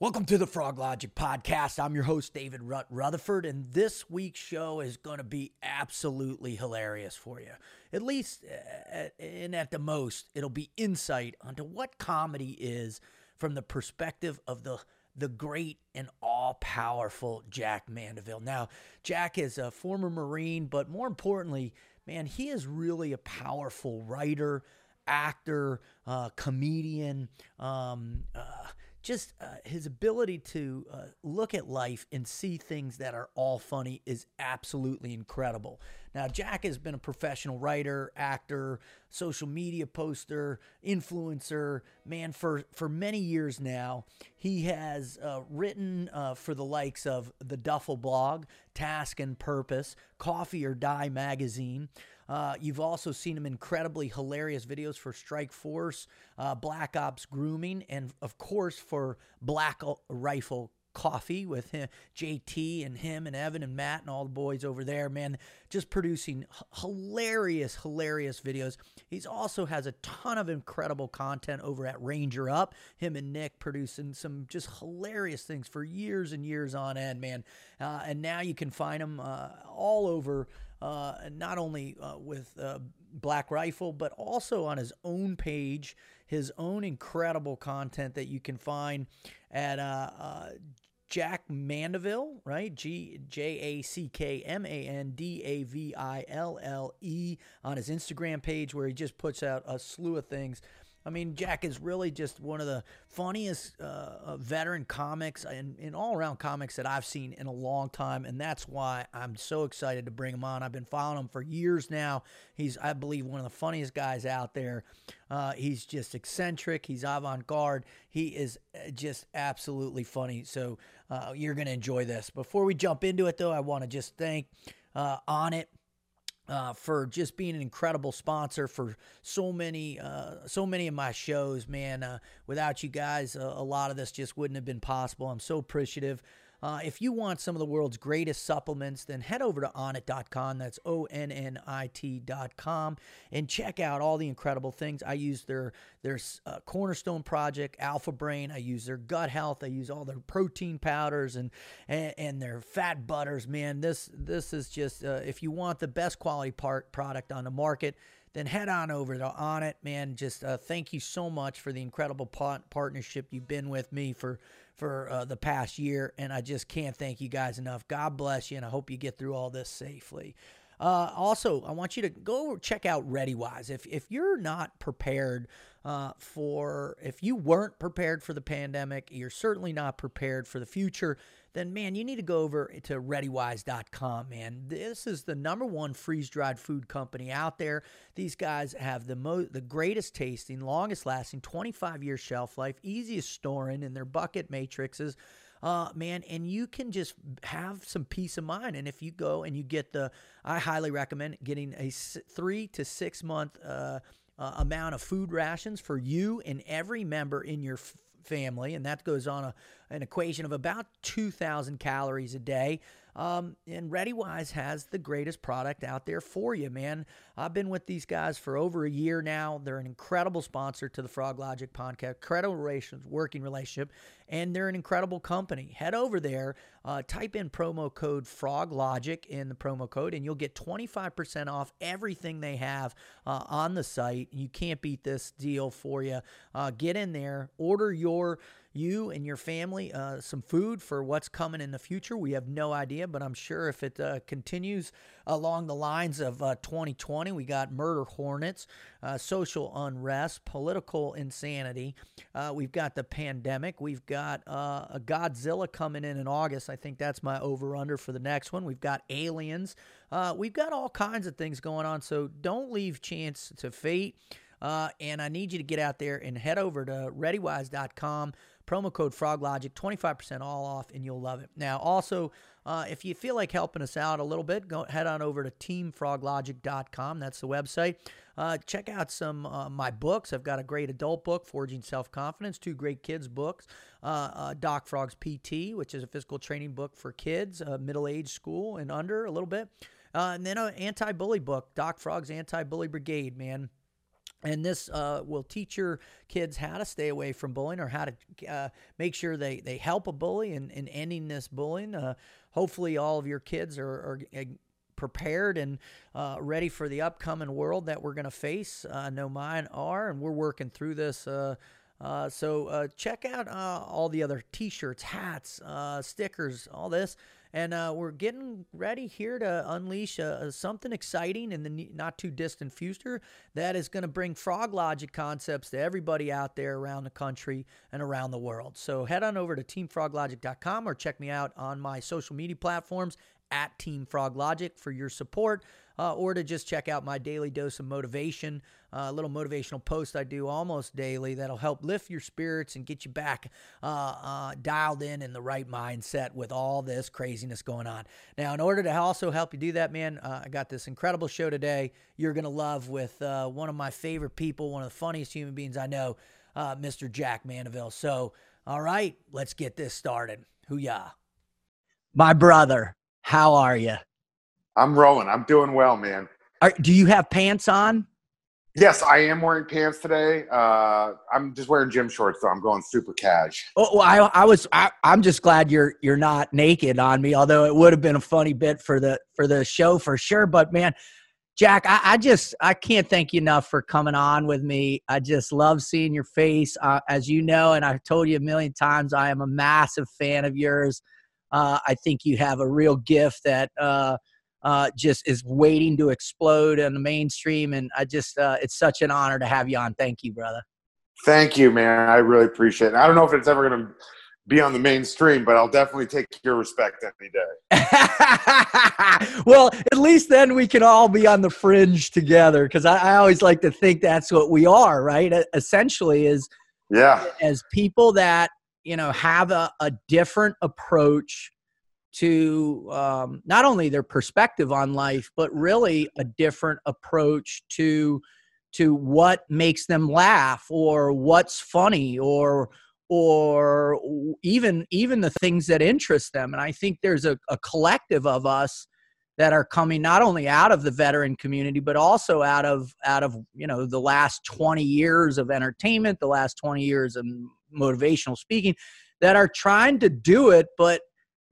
Welcome to the Frog Logic Podcast. I'm your host, David Rut Rutherford, and this week's show is going to be absolutely hilarious for you. At least, uh, and at the most, it'll be insight onto what comedy is from the perspective of the the great and all powerful Jack Mandaville. Now, Jack is a former Marine, but more importantly, man, he is really a powerful writer, actor, uh, comedian. Um, uh, just uh, his ability to uh, look at life and see things that are all funny is absolutely incredible. Now, Jack has been a professional writer, actor, social media poster, influencer, man, for, for many years now. He has uh, written uh, for the likes of the Duffel blog, Task and Purpose, Coffee or Die magazine. Uh, you've also seen him incredibly hilarious videos for Strike Force, uh, Black Ops Grooming, and of course for Black Rifle coffee with him, JT and him and Evan and Matt and all the boys over there, man, just producing hilarious, hilarious videos. He's also has a ton of incredible content over at Ranger Up. Him and Nick producing some just hilarious things for years and years on end, man. Uh, and now you can find him uh, all over. Uh, not only uh, with uh, Black Rifle, but also on his own page, his own incredible content that you can find at Jack Mandaville, right? G J A C K M A N D A V I L L E on his Instagram page, where he just puts out a slew of things I mean, Jack is really just one of the funniest uh, uh veteran comics and, and all around comics that I've seen in a long time. And that's why I'm so excited to bring him on. I've been following him for years now. He's, I believe, one of the funniest guys out there. Uh, he's just eccentric, he's avant garde. He is uh, just absolutely funny. So uh, you're going to enjoy this. Before we jump into it, though, I want to just thank uh, Onnit uh, for just being an incredible sponsor for so many, uh, so many of my shows, man. Uh, without you guys, a lot of this just wouldn't have been possible. I'm so appreciative. Uh, if you want some of the world's greatest supplements, then head over to onnit.com. That's O N N I T.com and check out all the incredible things. I use their their uh, Cornerstone project, Alpha Brain. I use their gut health. I use all their protein powders and and, and their fat butters. Man, this this is just uh, if you want the best quality part product on the market then head on over to Onnit, man. Just uh, thank you so much for the incredible partnership you've been with me for for uh, the past year, and I just can't thank you guys enough. God bless you, and I hope you get through all this safely. Uh, also, I want you to go check out ReadyWise. If if you're not prepared uh, for, if you weren't prepared for the pandemic, you're certainly not prepared for the future then man, you need to go over to readywise.com, man. This is the number one freeze-dried food company out there. These guys have the mo- the greatest tasting, longest lasting, 25 year shelf life, easiest storing in their bucket matrices. Uh, man, and you can just have some peace of mind. And if you go and you get the, I highly recommend getting a three to six month uh, uh, amount of food rations for you and every member in your family, and that goes on a, an equation of about 2,000 calories a day. Um, and ReadyWise has the greatest product out there for you, man. I've been with these guys for over a year now. They're an incredible sponsor to the Frog Logic podcast, incredible relations, working relationship, and they're an incredible company. Head over there, uh, type in promo code Frog Logic in the promo code, and you'll get 25% off everything they have uh, on the site. You can't beat this deal for you. Uh, get in there, order your you and your family uh, some food for what's coming in the future. We have no idea, but I'm sure if it uh, continues along the lines of uh, 2020, we got murder hornets, uh, social unrest, political insanity. Uh, we've got the pandemic. We've got uh, a Godzilla coming in in August. I think that's my over under for the next one. We've got aliens. we've got all kinds of things going on. So don't leave chance to fate. Uh, and I need you to get out there and head over to readywise.com. Promo code FrogLogic, 25% all off, and you'll love it. Now, also, uh, if you feel like helping us out a little bit, go head on over to teamfroglogic.com. That's the website. Uh, check out some uh, my books. I've got a great adult book, Forging Self Confidence, two great kids books. Uh, uh, Doc Frog's PT, which is a physical training book for kids, uh, middle age school and under a little bit. and then an anti bully book, Doc Frog's Anti Bully Brigade, man. And this uh, will teach your kids how to stay away from bullying or how to uh, make sure they, they help a bully in, in ending this bullying. Uh, hopefully, all of your kids are, are uh, prepared and uh, ready for the upcoming world that we're going to face. I know mine are, and we're working through this. Uh, so check out all the other t-shirts, hats, stickers, all this and uh, we're getting ready here to unleash uh, something exciting in the not too distant future that is going to bring frog logic concepts to everybody out there around the country and around the world. So head on over to teamfroglogic.com or check me out on my social media platforms at Team Frog Logic for your support uh, or to just check out my daily dose of motivation, uh, a uh, little motivational post I do almost daily that'll help lift your spirits and get you back uh, uh, dialed in in the right mindset with all this craziness going on. Now, in order to also help you do that, man, uh, I got this incredible show today you're going to love with one of my favorite people, one of the funniest human beings I know, Mr. Jack Mandaville. So, all right, let's get this started. Hoo-yah. My brother, how are you? I'm rolling. I'm doing well, man. Are, do you have pants on? Yes, I am wearing pants today. Uh, I'm just wearing gym shorts, though. I'm going super cash. Oh, well, I, I was. I, am just glad you're you're not naked on me. Although it would have been a funny bit for the for the show for sure. But man, Jack, I, I just I can't thank you enough for coming on with me. I just love seeing your face, uh, as you know, and I've told you a million times. I am a massive fan of yours. Uh, I think you have a real gift that. Uh, just is waiting to explode in the mainstream. And I just, uh, it's such an honor to have you on. Thank you, brother. Thank you, man. I really appreciate it. I don't know if it's ever going to be on the mainstream, but I'll definitely take your respect any day. well, at least then we can all be on the fringe together because I, I, always like to think that's what we are, right? Essentially, is yeah, as people that you know have a, a different approach to um, not only their perspective on life, but really a different approach to to what makes them laugh or what's funny or or even even the things that interest them. And I think there's a, a collective of us that are coming not only out of the veteran community but also out of out of you know the last 20 years of entertainment the last 20 years of motivational speaking that are trying to do it but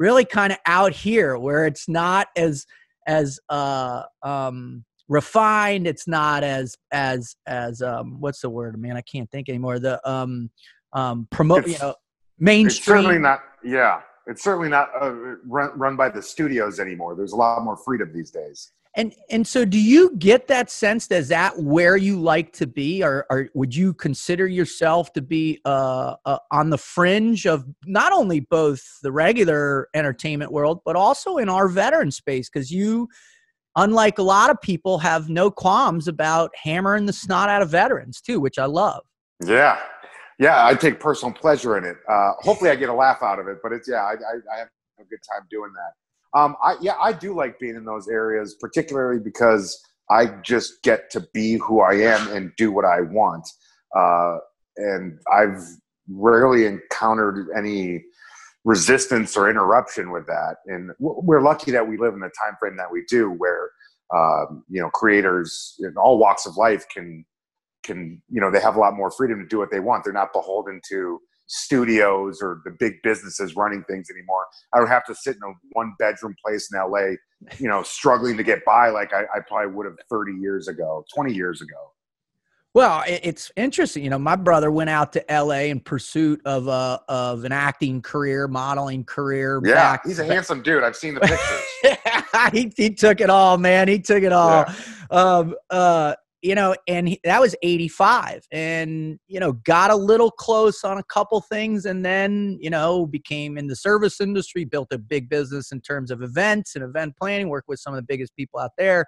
really kind of out here where it's not as as uh um refined it's not as as as um what's the word? Man i can't think anymore. The um um promote you know mainstream it's certainly not yeah it's certainly not uh, run, run by the studios anymore. There's a lot more freedom these days and and so, do you get that sense? Is that where you like to be, or, or would you consider yourself to be uh, uh, on the fringe of not only both the regular entertainment world, but also in our veteran space? Because you, unlike a lot of people, have no qualms about hammering the snot out of veterans too, which I love. Yeah, yeah, I take personal pleasure in it. Uh, hopefully, I get a laugh out of it, but it's yeah, I, I, I have a good time doing that. Um, I, yeah, I do like being in those areas, particularly because I just get to be who I am and do what I want. Uh, and I've rarely encountered any resistance or interruption with that. And we're lucky that we live in the time frame that we do, where um, you know creators in all walks of life can can you know they have a lot more freedom to do what they want. They're not beholden to studios or the big businesses running things anymore. I don't have to sit in a one bedroom place in LA, you know, struggling to get by like I, I probably would have 30 years ago, 20 years ago. Well, it's interesting. You know, my brother went out to LA in pursuit of a of an acting career, modeling career. Yeah, back, he's a handsome dude. I've seen the pictures. he, he took it all, man. He took it all. Yeah. Um, uh, you know, and he, that was 85 and, you know, got a little close on a couple things and then, you know, became in the service industry, built a big business in terms of events and event planning, worked with some of the biggest people out there.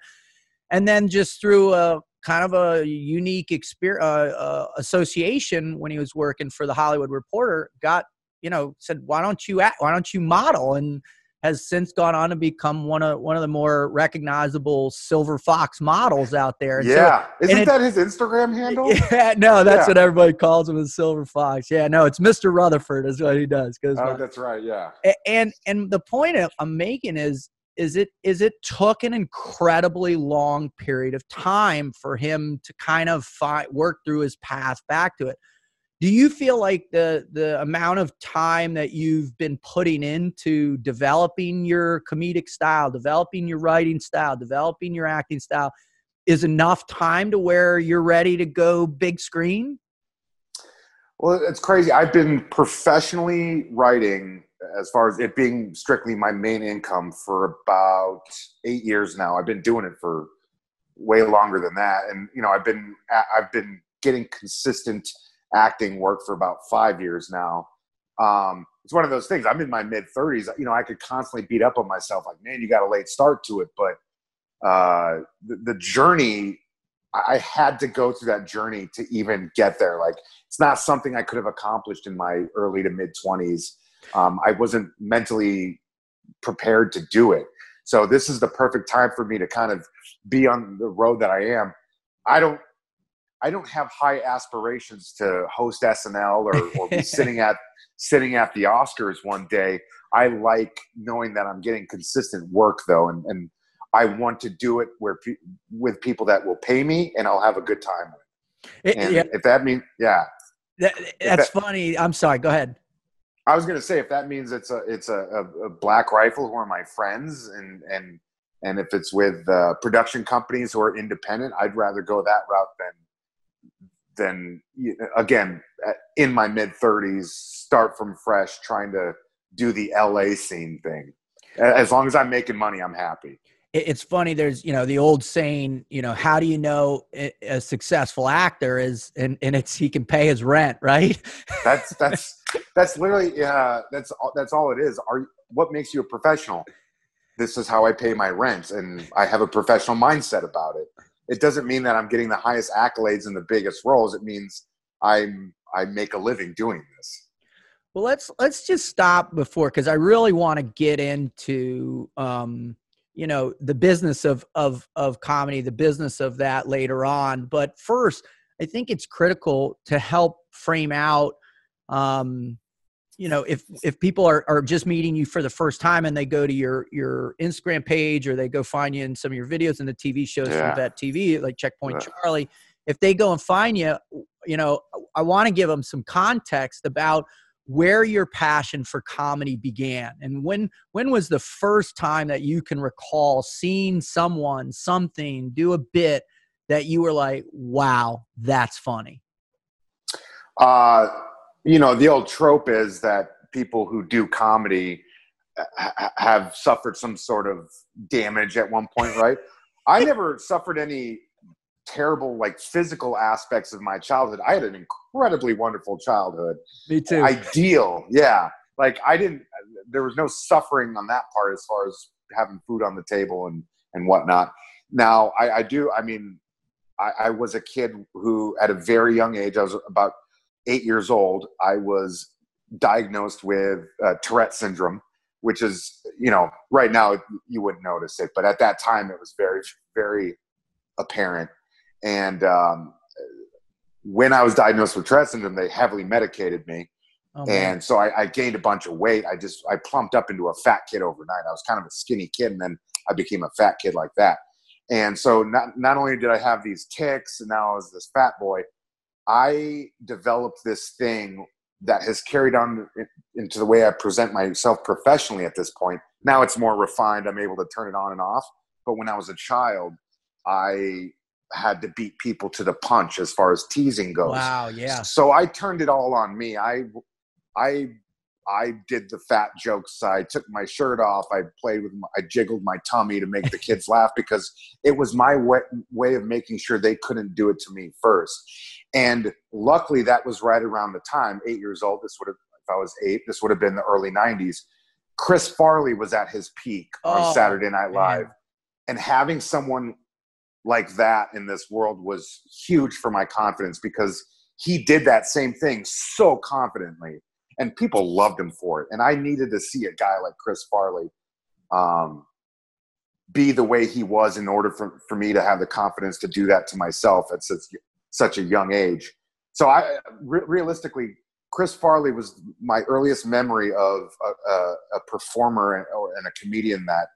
And then just through a kind of a unique experience, uh, uh, association when he was working for the Hollywood Reporter, got, you know, said, why don't you, act, why don't you model? And, has since gone on to become one of one of the more recognizable silver fox models out there. And yeah, so, isn't it, that his Instagram handle? Yeah, no, that's yeah. what everybody calls him, is silver fox. Yeah, no, it's Mr. Rutherford is what he does. Oh, that's right. Yeah, and and the point I'm making is is it is it took an incredibly long period of time for him to kind of work through his path back to it do you feel like the the amount of time that you've been putting into developing your comedic style developing your writing style developing your acting style is enough time to where you're ready to go big screen? Well it's crazy. I've been professionally writing as far as it being strictly my main income for about eight years now. I've been doing it for way longer than that. And you know i've been i've been getting consistent acting work for about five years now. Um, it's one of those things. I'm in my mid 30s. You know, I could constantly beat up on myself, like, man, you got a late start to it. But uh, the, the journey, I had to go through that journey to even get there. Like, it's not something I could have accomplished in my early to mid 20s. Um, I wasn't mentally prepared to do it. So this is the perfect time for me to kind of be on the road that I am. I don't I don't have high aspirations to host SNL or, or be sitting at sitting at the Oscars one day. I like knowing that I'm getting consistent work though, and, and I want to do it where pe- with people that will pay me and I'll have a good time with. And yeah. if that means, yeah, that, that's that, funny. I'm sorry. Go ahead. I was going to say if that means it's a it's a, a, a, Black Rifle who are my friends and and and if it's with uh, production companies who are independent, I'd rather go that route than then again in my mid 30s start from fresh trying to do the la scene thing. As long as i'm making money i'm happy. It's funny there's you know the old saying you know how do you know a successful actor is and, and it's he can pay his rent right? That's that's that's literally uh that's that's all it is. Are what makes you a professional? This is how i pay my rent and i have a professional mindset about it it doesn't mean that I'm getting the highest accolades and the biggest roles. It means I'm I make a living doing this. Well, let's let's just stop before because I really want to get into um, you know the business of of of comedy, the business of that later on. But first, I think it's critical to help frame out um, you know if if people are, are just meeting you for the first time and they go to your your instagram page or they go find you in some of your videos in the tv shows yeah. from vet tv like checkpoint yeah. charlie if they go and find you you know i want to give them some context about where your passion for comedy began and when when was the first time that you can recall seeing someone something do a bit that you were like wow that's funny uh you know, the old trope is that people who do comedy uh, ha- have suffered some sort of damage at one point, right? I never suffered any terrible like physical aspects of my childhood. I had an incredibly wonderful childhood. Me too. Ideal, yeah. Like I didn't. Uh, there was no suffering on that part as far as having food on the table and and whatnot. Now I, I do. I mean, I, I was a kid who, at a very young age, I was about eight years old, I was diagnosed with uh, Tourette syndrome, which is, you know, right now you wouldn't notice it, but at that time it was very, very apparent. And um, when I was diagnosed with Tourette syndrome, they heavily medicated me. Oh, and so I, I, gained a bunch of weight. I just I plumped up into a fat kid overnight. I was kind of a skinny kid, and then I became a fat kid like that. And so not not only did I have these ticks, and now I was this fat boy, I developed this thing that has carried on into the way I present myself professionally at this point. Now it's more refined. I'm able to turn it on and off. But when I was a child, I had to beat people to the punch as far as teasing goes. Wow, yeah. So I turned it all on me. I I I did the fat jokes. I took my shirt off. I played with, my, I jiggled my tummy to make the kids laugh because it was my way, way of making sure they couldn't do it to me first. And luckily, that was right around the time, eight years old. This would have, if I was eight, this would have been the early 90s. Chris Farley was at his peak on oh, Saturday Night Live. Man. And having someone like that in this world was huge for my confidence because he did that same thing so confidently and people loved him for it. And I needed to see a guy like Chris Farley um, be the way he was in order for, for me to have the confidence to do that to myself at such, such a young age. So I re- realistically, Chris Farley was my earliest memory of a, a, a performer and, or, and, a comedian that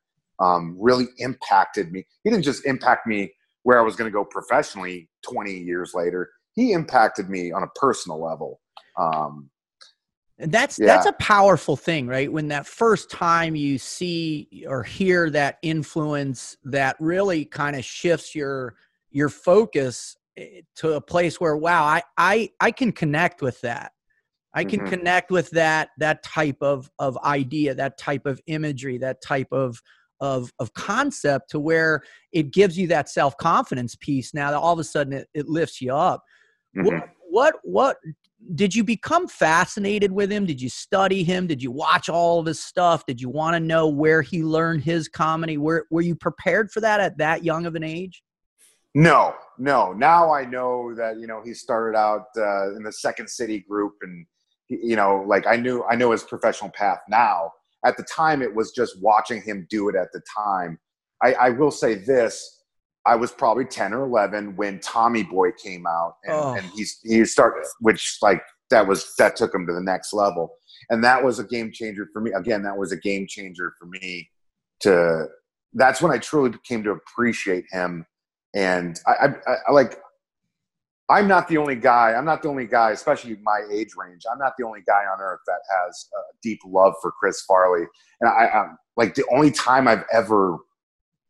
um, really impacted me. He didn't just impact me where I was going to go professionally 20 years later. He impacted me on a personal level. Um, and that's yeah. that's a powerful thing, right? When that first time you see or hear that influence that really kind of shifts your your focus to a place where wow, I I I can connect with that. I can mm-hmm. connect with that that type of of idea, that type of imagery, that type of of of concept to where it gives you that self confidence piece. Now all of a sudden it, it lifts you up. Mm-hmm. What what what did you become fascinated with him? Did you study him? Did you watch all of his stuff? Did you want to know where he learned his comedy? Were were you prepared for that at that young of an age? No, no. Now I know that you know he started out uh, in the Second City group, and you know, like I knew I know his professional path now. At the time, it was just watching him do it. At the time, I, I will say this: I was probably 10 or 11 when Tommy Boy came out and, oh. and he's, he started, which like that was, that took him to the next level. And that was a game changer for me. Again, that was a game changer for me to, that's when I truly came to appreciate him. And I, I, I like, I'm not the only guy. I'm not the only guy, especially my age range. I'm not the only guy on earth that has a deep love for Chris Farley. And I, I'm like the only time I've ever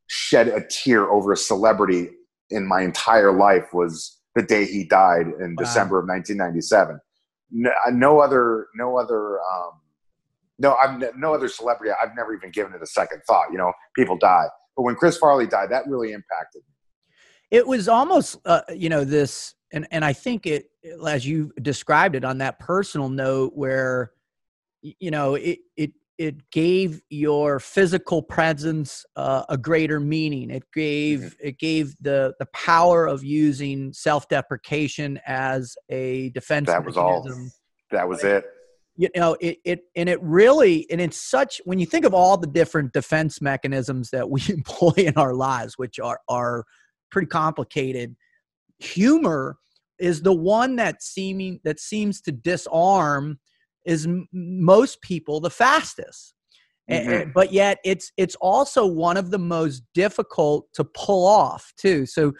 shed a tear over a celebrity in my entire life was the day he died in wow. December of 1997. No, no other, no other, um, no, I'm no other celebrity. I've never even given it a second thought. You know, people die, but when Chris Farley died, that really impacted me. It was almost, uh, you know, this, and and I think it, as you described it on that personal note, where, you know, it it it gave your physical presence uh, a greater meaning. It gave mm-hmm. it gave the the power of using self deprecation as a defense. That was mechanism. all. That was it. You know it it and it really and it's such when you think of all the different defense mechanisms that we employ in our lives, which are are pretty complicated. Humor is the one that seeming that seems to disarm is m- most people the fastest. Mm-hmm. but yet it's it's also one of the most difficult to pull off too. So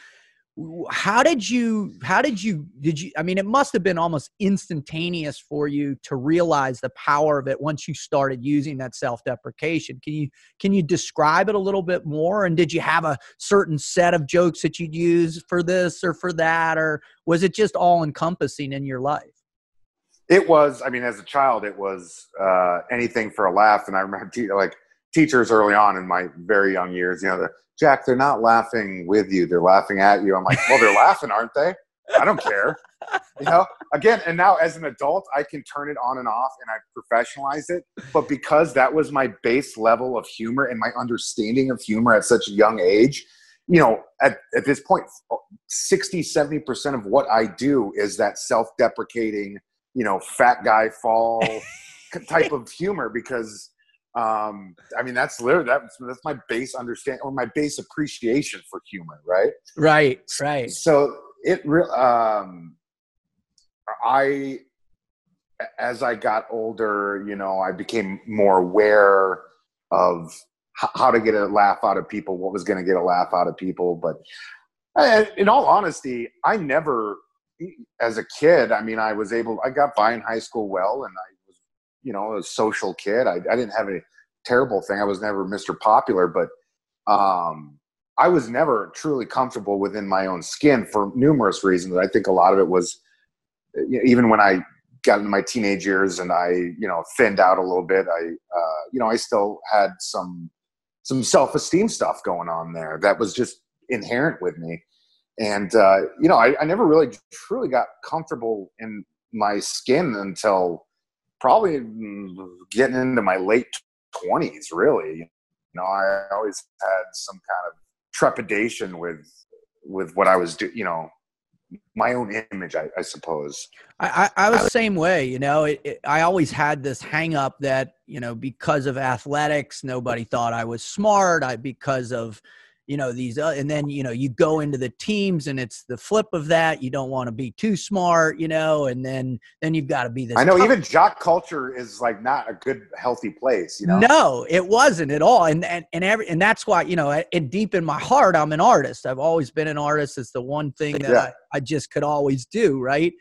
how did you how did you did you i mean it must have been almost instantaneous for you to realize the power of it once you started using that self-deprecation. Can you can you describe it a little bit more? And did you have a certain set of jokes that you'd use for this or for that or was it just all encompassing in your life? It was i mean as a child it was uh, anything for a laugh. And i remember like teachers early on in my very young years you know the, jack they're not laughing with you they're laughing at you. I'm like well they're laughing aren't they? I don't care. You know again and now as an adult i can turn it on and off and i professionalize it but because that was my base level of humor and my understanding of humor at such a young age you know at, at this point 60 70% of what i do is that self-deprecating you know fat guy fall type of humor because um i mean that's literally that's, that's my base understand or my base appreciation for humor right? Right right. so it real um i as i got older you know i became more aware of how to get a laugh out of people what was going to get a laugh out of people but in all honesty i never as a kid, I mean, I was able, I got by in high school well, and I you know, a social kid. I, I didn't have any terrible thing. I was never Mr. Popular, but um, I was never truly comfortable within my own skin for numerous reasons. I think a lot of it was, you know, even when I got into my teenage years and I, you know, thinned out a little bit, I, uh, you know, I still had some, some self-esteem stuff going on there that was just inherent with me and uh, you know I, I, never really truly got comfortable in my skin until probably getting into my late 20s really. You know i always had some kind of trepidation with with what i was doing you know my own image i, I suppose. I, I, was the same way you know it, it, i always had this hang up that you know because of athletics nobody thought i was smart i because of you know these uh, and then you know you go into the teams and it's the flip of that you don't want to be too smart you know and then then you've got to be this i know tough- even jock culture is like not a good healthy place you know? No it wasn't at all and and, and every and that's why you know and deep in my heart i'm an artist. I've always been an artist. It's the one thing that Yeah. I, I just could always do right?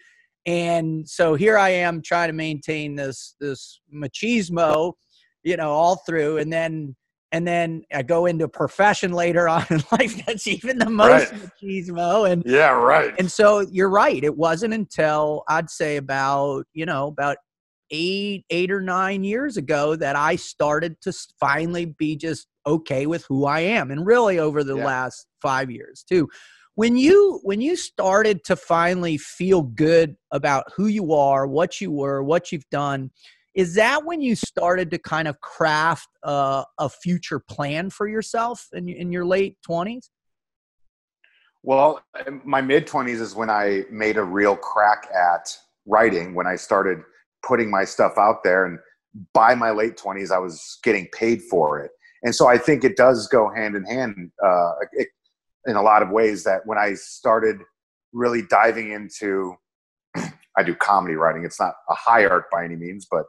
And so here i am trying to maintain this this machismo you know all through and then and then I go into a profession later on in life that's even the most Right. machismo and yeah right and so you're right it wasn't until I'd say about you know about eight eight or nine years ago that I started to finally be just okay with who I am and really over the Yeah. last five years too when you when you started to finally feel good about who you are what you were what you've done is that when you started to kind of craft a, a future plan for yourself in, in your late 20s Well, my mid 20s is when I made a real crack at writing, when I started putting my stuff out there. And by my late 20s, I was getting paid for it. And so I think it does go hand in hand uh, it, in a lot of ways that when I started really diving into, I do comedy writing. It's not a high art by any means, but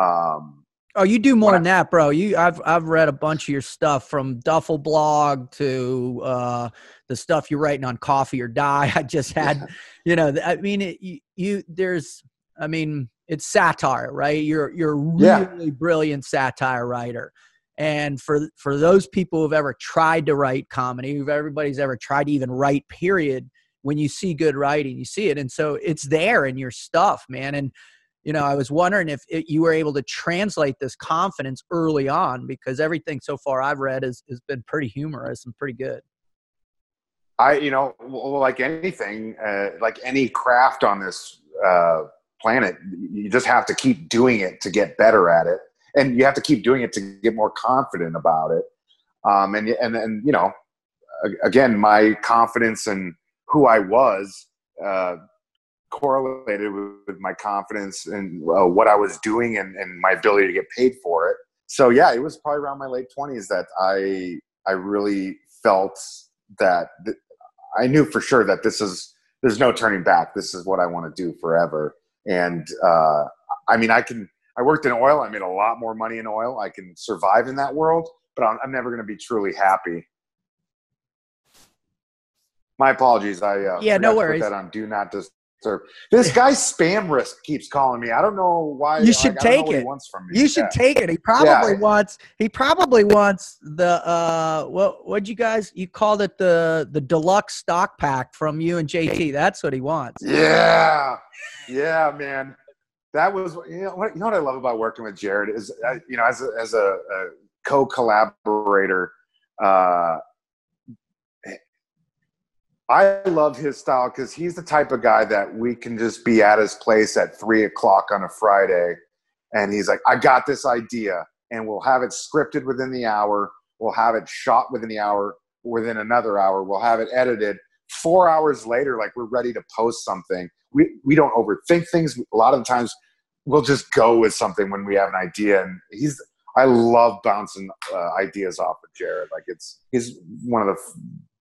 um, Oh, you do more than that, bro. You, I've, I've read a bunch of your stuff from Duffel Blog to uh, the stuff you're writing on Coffee or Die. I just had, you know, I mean, it, you, you, there's, I mean, it's satire, right? You're, you're a Yeah. really brilliant satire writer. And for for those people who've ever tried to write comedy, who've everybody's ever tried to even write, period, when you see good writing, you see it, and so it's there in your stuff, man. And you know, I was wondering if it, you were able to translate this confidence early on because everything so far I've read has, has been pretty humorous and pretty good. I, you know, like anything, uh, like any craft on this uh, planet, you just have to keep doing it to get better at it, and you have to keep doing it to get more confident about it. Um, and and and you know, again, my confidence in who I was uh, correlated with, with my confidence and uh, what I was doing and, and my ability to get paid for it. So yeah, it was probably around my late twenties that I I really felt that th- I knew for sure that this is there's no turning back. This is what I want to do forever. And uh, I mean, I can. I worked in oil. I made a lot more money in oil. I can survive in that world, but I'm, I'm never going to be truly happy. My apologies. I uh, Yeah, no worries. Put that on do not disturb. This guy spam risk keeps calling me. I don't know why. You should like, I don't know take what he it. wants from me. You should Yeah. take it. He probably Yeah. wants. He probably wants the uh. What what'd you guys? You called it the the deluxe stock pack from you and JT. That's what he wants. Yeah, yeah, man. That was you know what you know what I love about working with Jared is uh, you know as a, as a, a co-collaborator. Uh, I love his style because he's the type of guy that we can just be at his place at three o'clock on a Friday, and he's like, "I got this idea," and we'll have it scripted within the hour. We'll have it shot within the hour. Within another hour, we'll have it edited. Four hours later, like we're ready to post something. We we don't overthink things. A lot of times, we'll just go with something when we have an idea. And he's I love bouncing uh, ideas off of Jared. Like it's he's one of the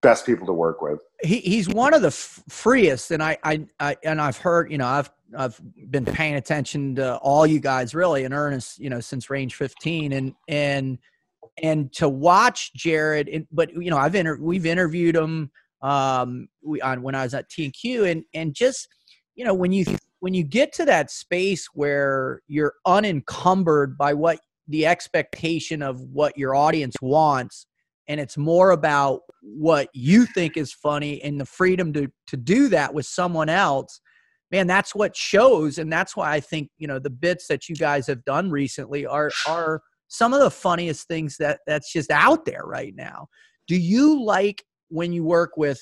best people to work with. he he's one of the f- freest and I, I i and i've heard you know i've i've been paying attention to all you guys really in earnest you know since range 15 and and and to watch jared and, but you know i've inter- we've interviewed him um we on when i was at t and q and and just you know when you when you get to that space where you're unencumbered by what the expectation of what your audience wants and it's more about what you think is funny and the freedom to to do that with someone else man that's what shows. And that's why i think you know the bits that you guys have done recently are are some of the funniest things that that's just out there right now. Do you like when you work with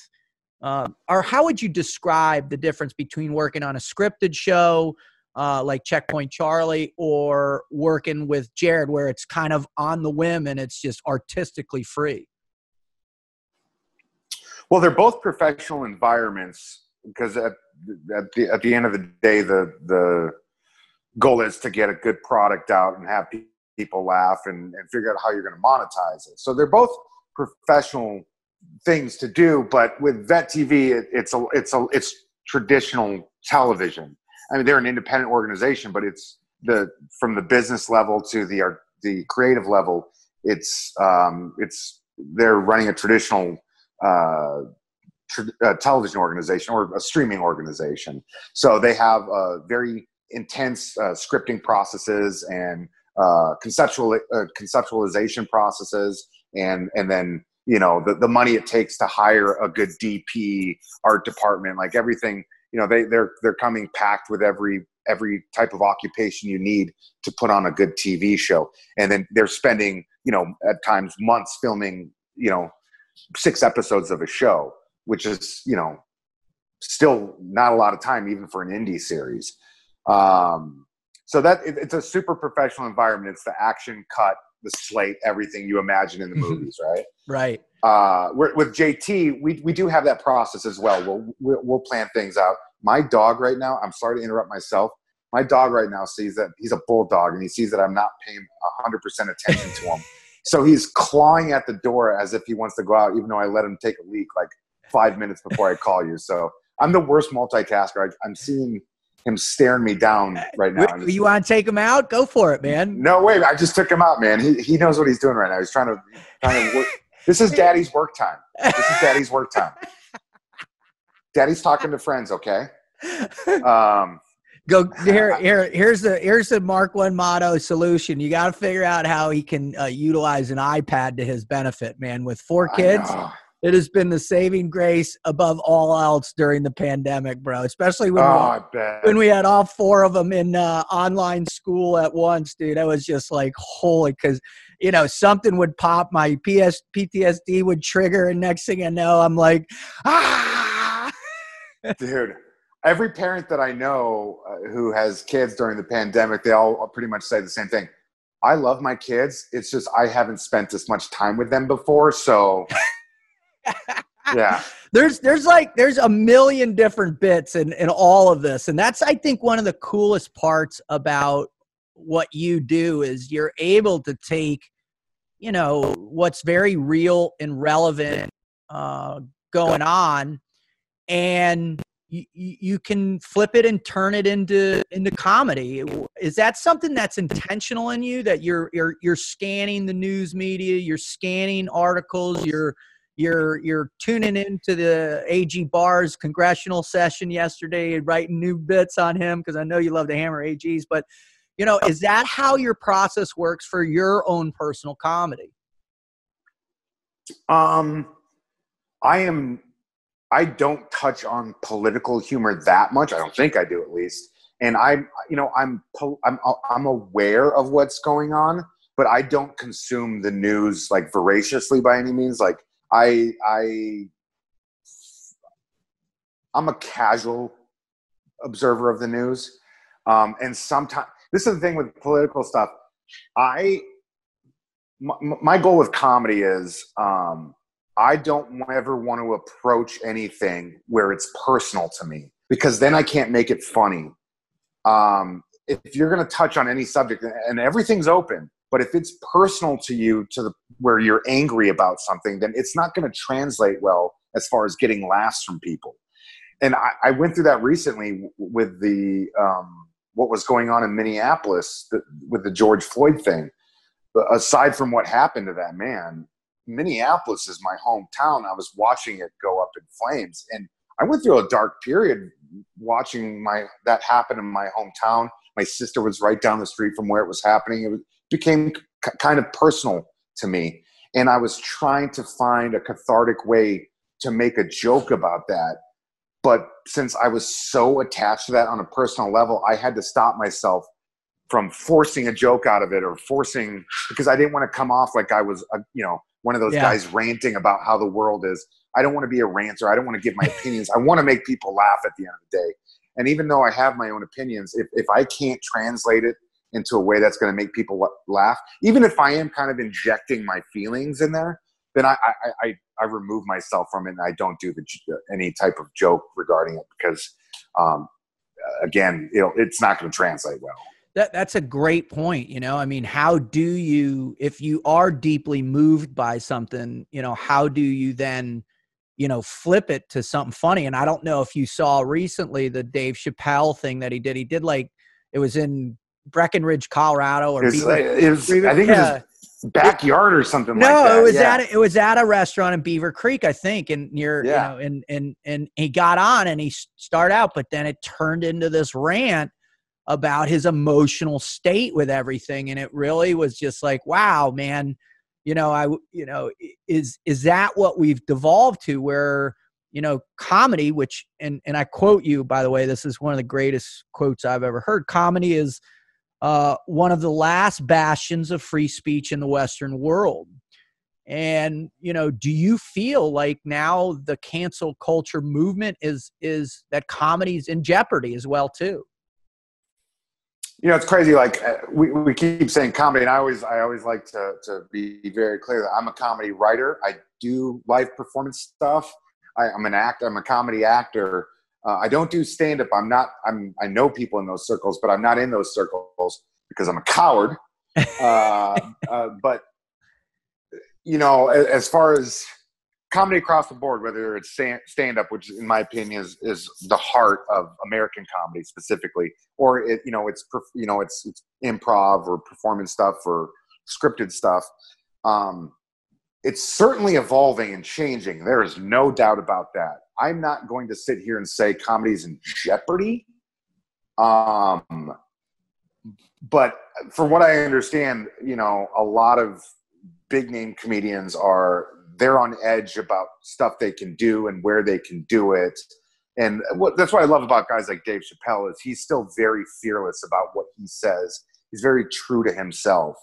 um, or how would you describe the difference between working on a scripted show uh, like checkpoint charlie or working with jared where it's kind of on the whim and it's just artistically free Well, they're both professional environments because at, at the at the end of the day, the the goal is to get a good product out and have pe- people laugh and, and figure out how you're going to monetize it. So they're both professional things to do. But with Vet TV, it, it's a it's a it's traditional television. I mean, they're an independent organization, but it's the from the business level to the art, the creative level. It's um, it's they're running a traditional uh, tr- uh, television organization or a streaming organization. So they have uh, very intense uh, scripting processes and uh, conceptual uh, conceptualization processes, and and then you know the, the money it takes to hire a good DP, art department, like everything. You know they they're they're coming packed with every every type of occupation you need to put on a good TV show, and then they're spending you know at times months filming you know six episodes of a show, which is you know still not a lot of time even for an indie series. Um, so that it, it's a super professional environment. It's the action cut, the slate, everything you imagine in the mm-hmm. movies, right? Right. Uh, with JT, we we do have that process as well. We'll, we'll we'll plan things out. My dog right now. I'm sorry to interrupt myself. My dog right now sees that he's a bulldog, and he sees that I'm not paying 100 percent attention to him. So he's clawing at the door as if he wants to go out, even though I let him take a leak like five minutes before I call you. So I'm the worst multitasker. I, am seeing him staring me down right now. You want to take him out? Go for it, man. No way. I just took him out, man. He, he knows what he's doing right now. He's trying to, trying to work. This is daddy's work time. This is daddy's work time. Daddy's talking to friends, okay? Um, Go here. Here. Here's the here's the Mark One motto solution. You got to figure out how he can uh, utilize an iPad to his benefit, man. With four kids, it has been the saving grace above all else during the pandemic, bro. Especially when oh, we, when we had all four of them in uh, online school at once, dude. I was just like, holy, because you know something would pop, my PS PTSD would trigger, and next thing I know, I'm like, ah, dude every parent that I know uh, who has kids during the pandemic, they all pretty much say the same thing. I love my kids. It's just I haven't spent as much time with them before, so yeah. There's there's like there's a million different bits in in all of this, and that's I think one of the coolest parts about what you do is you're able to take you know what's very real and relevant uh, going on and you, you can flip it and turn it into into comedy is that something that's intentional in you that you're you're you're scanning the news media you're scanning articles you're you're you're tuning into the AG Barr's congressional session yesterday and writing new bits on him because I know you love to hammer AGs but you know is that how your process works for your own personal comedy um I am I don't touch on political humor that much. I don't think I do, at least. And I'm, you know, I'm, I'm, I'm aware of what's going on, but I don't consume the news like voraciously by any means. Like I, I, I'm a casual observer of the news, um, and sometimes this is the thing with political stuff. I, my, my goal with comedy is um, I don't ever want to approach anything where it's personal to me because then I can't make it funny. Um, if you're going to touch on any subject and everything's open, but if it's personal to you to the where you're angry about something, then it's not going to translate well as far as getting laughs from people. And I, I went through that recently with the um, what was going on in Minneapolis the, with the George Floyd thing. But aside from what happened to that man, Minneapolis is my hometown. I was watching it go up in flames, and I went through a dark period watching my that happen in my hometown. My sister was right down the street from where it was happening. It became c- kind of personal to me, and I was trying to find a cathartic way to make a joke about that. But since I was so attached to that on a personal level, I had to stop myself from forcing a joke out of it or forcing because I didn't want to come off like I was, a, you know, one of those yeah. guys ranting about how the world is. I don't want to be a ranter. I don't want to give my opinions. I want to make people laugh at the end of the day. And even though I have my own opinions, if, if I can't translate it into a way that's going to make people laugh, even if I am kind of injecting my feelings in there, then I, I, I, I remove myself from it and I don't do the, any type of joke regarding it because, um, again, you know, it's not going to translate well. That that's a great point. You know, I mean, how do you, if you are deeply moved by something, you know, how do you then, you know, flip it to something funny? And I don't know if you saw recently the Dave Chappelle thing that he did. He did like it was in Breckenridge, Colorado, or was, Beaver- uh, it was- I think Yeah. it was backyard or something no, like that. it was yeah. at a, it was at a restaurant in Beaver Creek, I think, and near Yeah. you know, and and and he got on and he started out, but then it turned into this rant about his emotional state with everything, and it really was just like, wow, man, you know, I you know, is is that what we've devolved to where you know comedy which and and i quote you by the way this is one of the greatest quotes i've ever heard comedy is uh, one of the last bastions of free speech in the Western world. And you know, do you feel like now the cancel culture movement is is that comedy's in jeopardy as well too? you know it's crazy like uh, we, we keep saying comedy and i always i always like to to be very clear that i'm a comedy writer i do live performance stuff I, i'm an actor i'm a comedy actor uh, i don't do stand up i'm not i'm i know people in those circles but i'm not in those circles because i'm a coward. Uh, uh, but you know a- as far as comedy across the board whether it's stand up which in my opinion is is the heart of american comedy specifically or it you know it's you know it's, it's improv or performance stuff or scripted stuff um it's certainly evolving and changing. There is no doubt about that i'm not going to sit here and say comedy is in jeopardy um but from what i understand you know a lot of big name comedians are they're on edge about stuff they can do and where they can do it and what that's what I love about guys like Dave Chappelle is he's still very fearless about what he says. He's very true to himself.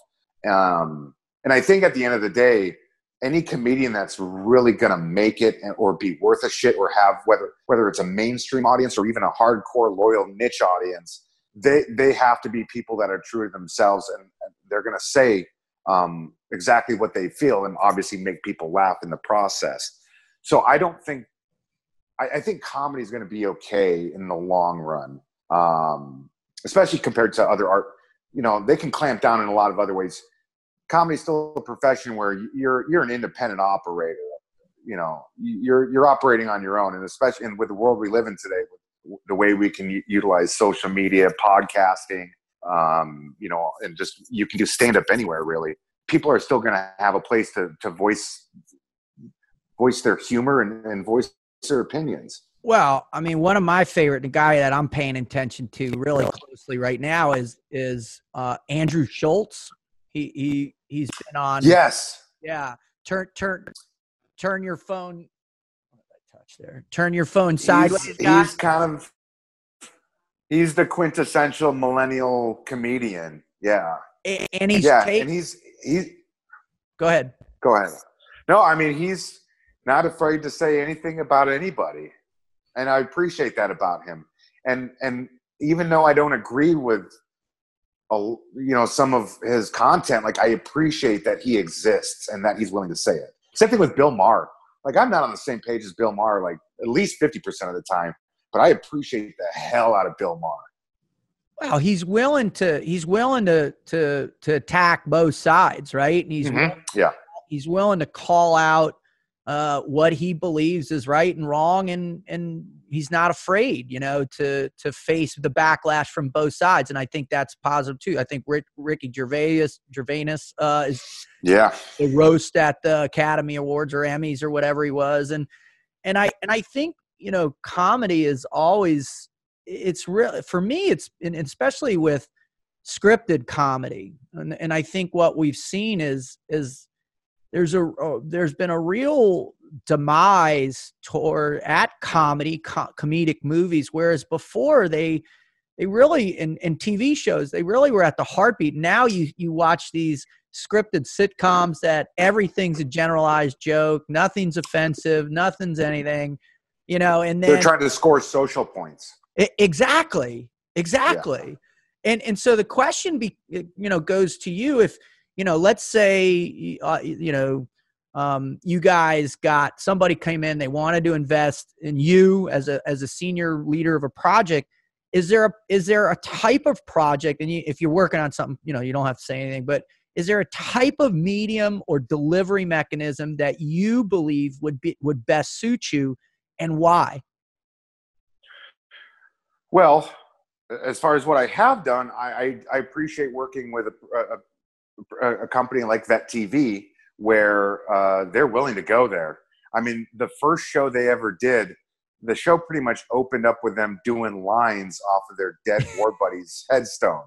Um, and I think at the end of the day, any comedian that's really gonna make it or be worth a shit or have whether whether it's a mainstream audience or even a hardcore loyal niche audience, they they have to be people that are true to themselves and, they're gonna say um, exactly what they feel and obviously make people laugh in the process. So I don't think I, I think comedy is going to be okay in the long run, um, especially compared to other art. You know, they can clamp down in a lot of other ways. Comedy is still a profession where you're you're an independent operator. You know, you're you're operating on your own, and especially and with the world we live in today, with the way we can utilize social media, podcasting, um, you know, and just you can do stand up anywhere really. People are still going to have a place to to voice voice their humor and, and voice their opinions. Well, I mean, one of my favorite, the guy that I'm paying attention to really closely right now is is uh, Andrew Schulz. He he he's been on. Yes. Yeah. Turn turn turn your phone. What did I touch there? Turn your phone sideways, he's, he's kind of he's the quintessential millennial comedian. Yeah. And he's yeah, take- and he's he's go ahead. go ahead. No, I mean he's not afraid to say anything about anybody. And I appreciate that about him. And and even though I don't agree with you know some of his content, like I appreciate that he exists and that he's willing to say it. Same thing with Bill Maher. Like I'm not on the same page as Bill Maher like at least 50% of the time, but I appreciate the hell out of Bill Maher. Well, he's willing to he's willing to to to attack both sides, right? And he's Mhm. willing, Yeah. he's willing to call out uh, what he believes is right and wrong, and and he's not afraid, you know, to to face the backlash from both sides. And I think that's positive too. I think Rick, Ricky Gervais Gervais uh, is Yeah. the roast at the Academy Awards or Emmys or whatever he was, and and I and I think you know comedy is always it's real for me. It's and especially with scripted comedy, and and I think what we've seen is is there's a uh, there's been a real demise toward at comedy co- comedic movies whereas before they they really in, in tv shows they really were at the heartbeat. Now you you watch these scripted sitcoms that everything's a generalized joke nothing's offensive nothing's anything you know and then They're trying to score social points. I- exactly exactly. And and so the question be you know goes to you if you know let's say uh, you know um, you guys got somebody came in they wanted to invest in you as a as a senior leader of a project. Is there a is there a type of project and you, if you're working on something you know you don't have to say anything but is there a type of medium or delivery mechanism that you believe would be would best suit you and why? Well as far as what i have done i i, I appreciate working with a, a, a, company like vet tv where uh, they're willing to go there i mean the first show they ever did the show pretty much opened up with them doing lines off of their dead war buddy's headstone.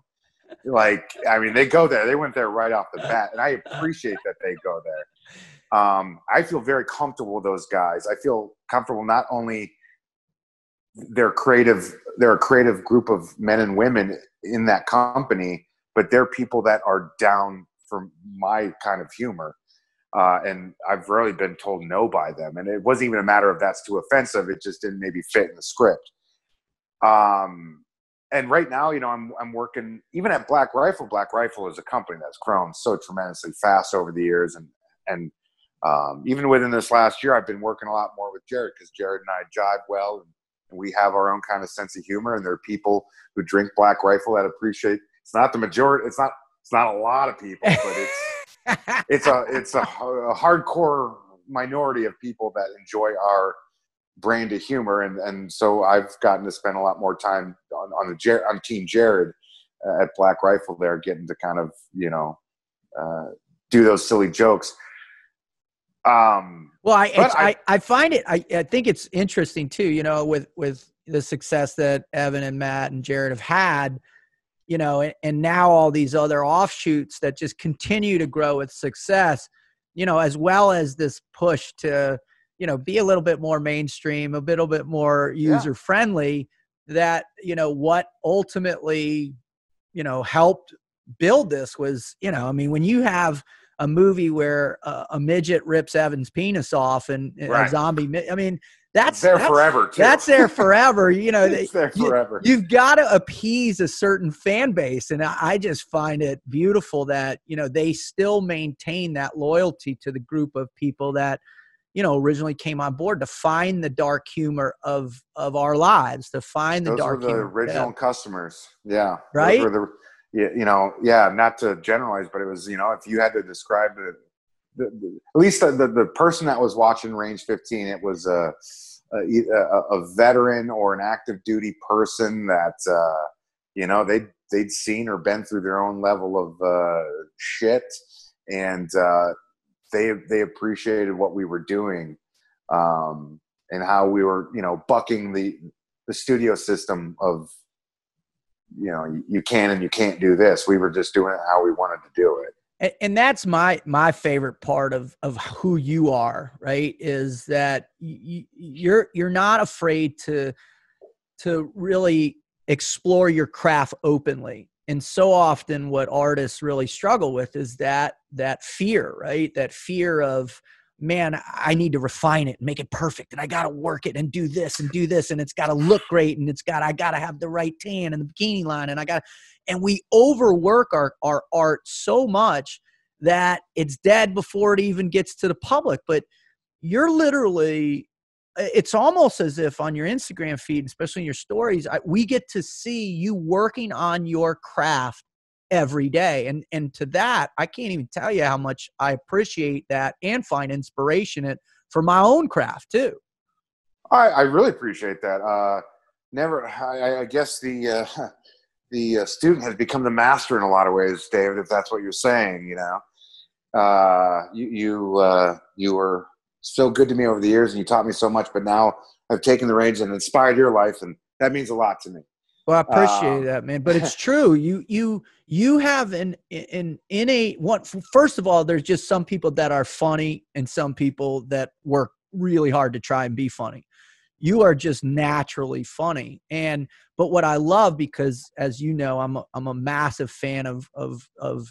Like, I mean, they go there. They went there right off the bat, and I appreciate that they go there. Um, I feel very comfortable with those guys. I feel comfortable not only they're creative, they're a creative group of men and women in that company, but they're people that are down for my kind of humor. Uh, and I've rarely been told no by them. And it wasn't even a matter of that's too offensive. It just didn't maybe fit in the script. Um, and right now, you know, I'm, I'm working even at Black Rifle. Black Rifle is a company that's grown so tremendously fast over the years. And, and um, even within this last year, I've been working a lot more with Jared because Jared and I jive well. And we have our own kind of sense of humor. And there are people who drink Black Rifle that appreciate it's not the majority. It's not, it's not a lot of people, but it's, it's a it's a, a, hardcore minority of people that enjoy our brand of humor, and and so I've gotten to spend a lot more time on on the Jer- on Team Jared uh, at Black Rifle there, getting to kind of you know uh, do those silly jokes. Um, well, I, I, I I find it I I think it's interesting too. You know, with with the success that Evan and Matt and Jared have had you know, and, and now all these other offshoots that just continue to grow with success, you know, as well as this push to, you know, be a little bit more mainstream, a little bit more user friendly. Yeah. That you know what ultimately, you know, helped build this was, you know, I mean, when you have a movie where uh, a midget rips Evan's penis off and right. a zombie, I mean, that's there forever. Too. That's there forever. You know, it's there forever. You, have got to appease a certain fan base, and I just find it beautiful that you know they still maintain that loyalty to the group of people that you know originally came on board to find the dark humor of of our lives, to find the dark humor. Those dark were the humor. original yeah. customers. Yeah, right. The, you know, yeah. Not to generalize, but it was you know if you had to describe it the, the, at least the, the, the, person that was watching range 15 it was a, a, a veteran or an active duty person that uh, you know they'd they'd seen or been through their own level of uh, shit and uh, they they appreciated what we were doing um, and how we were you know bucking the the studio system of you know you can and you can't do this. We were just doing it how we wanted to do it and, and that's my my favorite part of of who you are right is that you, you're you're not afraid to to really explore your craft openly. And so often what artists really struggle with is that that fear right that fear of man i need to refine it and make it perfect and i got to work it and do this and do this and it's got to look great and it's got i got to have the right tan and the bikini line and i got and we overwork our, our art so much that it's dead before it even gets to the public but you're literally it's almost as if on your instagram feed especially in your stories I, we get to see you working on your craft every day and and to that i can't even tell you how much i appreciate that and find inspiration it for my own craft too i i really appreciate that uh never i i guess the uh the uh, student has become the master in a lot of ways, David. If that's what you're saying, you know, uh, you you uh, you were so good to me over the years, and you taught me so much. But now I've taken the reins and inspired your life, and that means a lot to me. Well, I appreciate um, that, man. But it's true. You you you have an an innate one. First of all, there's just some people that are funny, and some people that work really hard to try and be funny you are just naturally funny and but what i love because as you know i'm a, i'm a massive fan of of of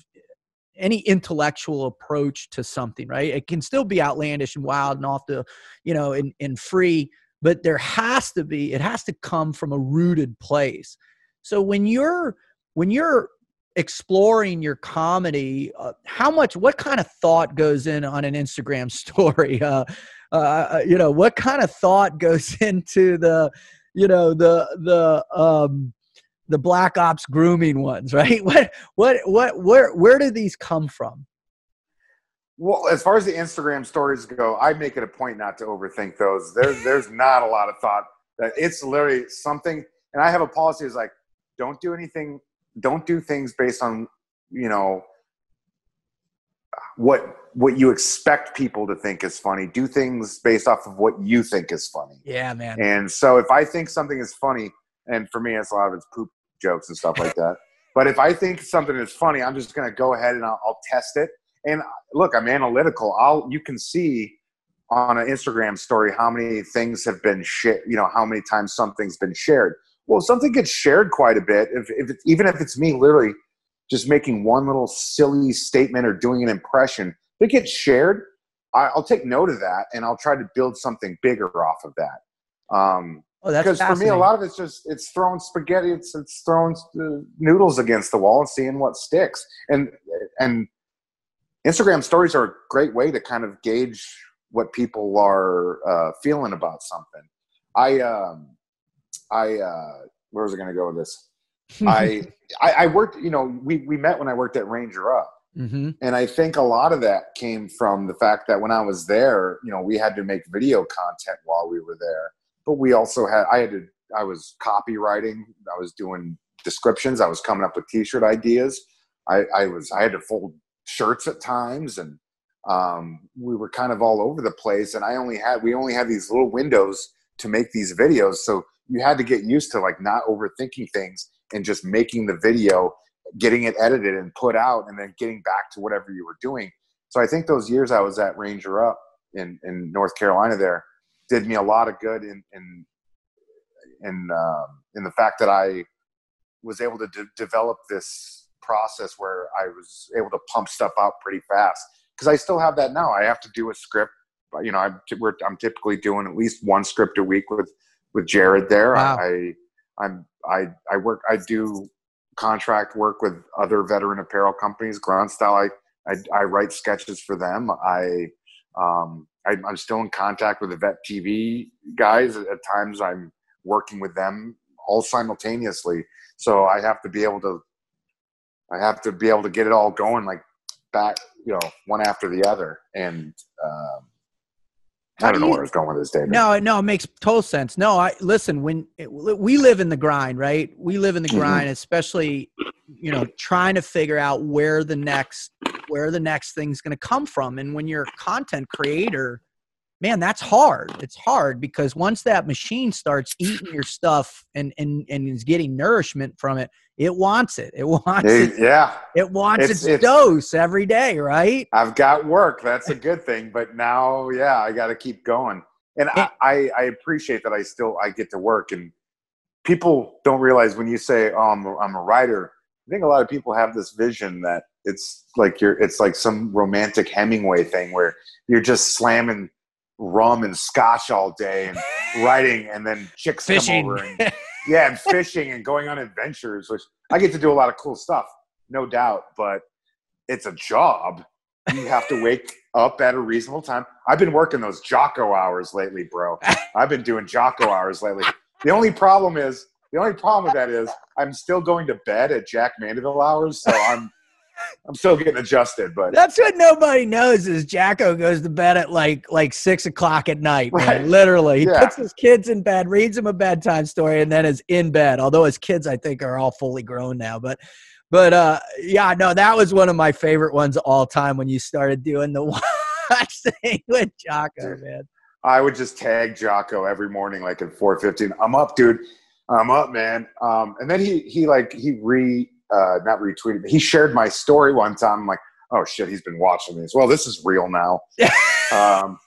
any intellectual approach to something right it can still be outlandish and wild and off the you know and, and free but there has to be it has to come from a rooted place so when you're when you're exploring your comedy uh, how much what kind of thought goes in on an instagram story uh, uh, uh, you know what kind of thought goes into the you know the the um the black ops grooming ones, right? What what what where where do these come from? Well, as far as the Instagram stories go, I make it a point not to overthink those. There's there's not a lot of thought. That it's literally something, and I have a policy is like, don't do anything, don't do things based on you know what what you expect people to think is funny. Do things based off of what you think is funny. Yeah, man. And so if I think something is funny, and for me, it's a lot of it's poop jokes and stuff like that. But if I think something is funny, I'm just going to go ahead and I'll, I'll, test it. And look, I'm analytical. I'll you can see on an Instagram story how many things have been shared. You know how many times something's been shared. Well, something gets shared quite a bit. If, if it, even if it's me literally just making one little silly statement or doing an impression, if it gets shared, I, will take note of that and I'll try to build something bigger off of that. Um, oh, that's because for me, a lot of it's just it's throwing spaghetti, it's it's throwing uh, noodles against the wall and seeing what sticks. And and Instagram stories are a great way to kind of gauge what people are uh, feeling about something. I um, I uh, where was I going to go with this? I, I, I worked, you know, we, we met when I worked at Ranger Up. Mm-hmm. And I think a lot of that came from the fact that when I was there, you know, we had to make video content while we were there. But we also had, I had to, I was copywriting, I was doing descriptions, I was coming up with t shirt ideas. I, I was, I had to fold shirts at times and um, we were kind of all over the place. And I only had, we only had these little windows to make these videos. So you had to get used to like not overthinking things and just making the video, getting it edited and put out, and then getting back to whatever you were doing. So I think those years I was at Ranger Up in, in North Carolina there did me a lot of good in in in, um, in the fact that I was able to de- develop this process where I was able to pump stuff out pretty fast because I still have that now. I have to do a script. You know, I'm, I'm typically doing at least one script a week with with Jared there. Wow. I I'm I I work I do contract work with other veteran apparel companies. Grunt Style, I, I, I write sketches for them. I um I, am still in contact with the Vet TV guys. At times, I'm working with them all simultaneously. So I have to be able to I have to be able to get it all going like back, you know, one after the other. And um, I don't know where I was going with this, David. No, no, it makes total sense. No, I listen. When it, we live in the grind, right? We live in the mm-hmm. grind, especially you know, trying to figure out where the next where the next thing's going to come from. And when you're a content creator, man, that's hard. It's hard because once that machine starts eating your stuff and and and is getting nourishment from it, it wants it. It wants it. Yeah. It wants it's, its, it's, dose every day, right? I've got work. That's a good thing. But now, yeah, I got to keep going. And eh I, I, I, appreciate that I still I get to work. And people don't realize when you say, "Oh, I'm a, I'm a writer." I think a lot of people have this vision that it's like you're it's like some romantic Hemingway thing where you're just slamming rum and scotch all day and writing, and then chicks Fishing. come over and yeah, and fishing and going on adventures, which I get to do a lot of cool stuff, no doubt. But it's a job. You have to wake up at a reasonable time. I've been working those Jocko hours lately, bro. I've been doing Jocko hours lately. The only problem is the only problem with that is I'm still going to bed at Jack Mandaville hours, so I'm I'm still getting adjusted, but that's what nobody knows is Jocko goes to bed at like like six o'clock at night. Right. Man, literally, he yeah. puts his kids in bed, reads them a bedtime story, and then is in bed. Although his kids, I think, are all fully grown now. But but uh, yeah, no, that was one of my favorite ones all time when you started doing the watch thing with Jocko, man. I would just tag Jocko every morning, like at four fifteen. I'm up, dude. I'm up, man. Um, and then he he like he re uh, not retweeted, but he shared my story one time. I'm like, oh shit, he's been watching this. Well, this is real now. um,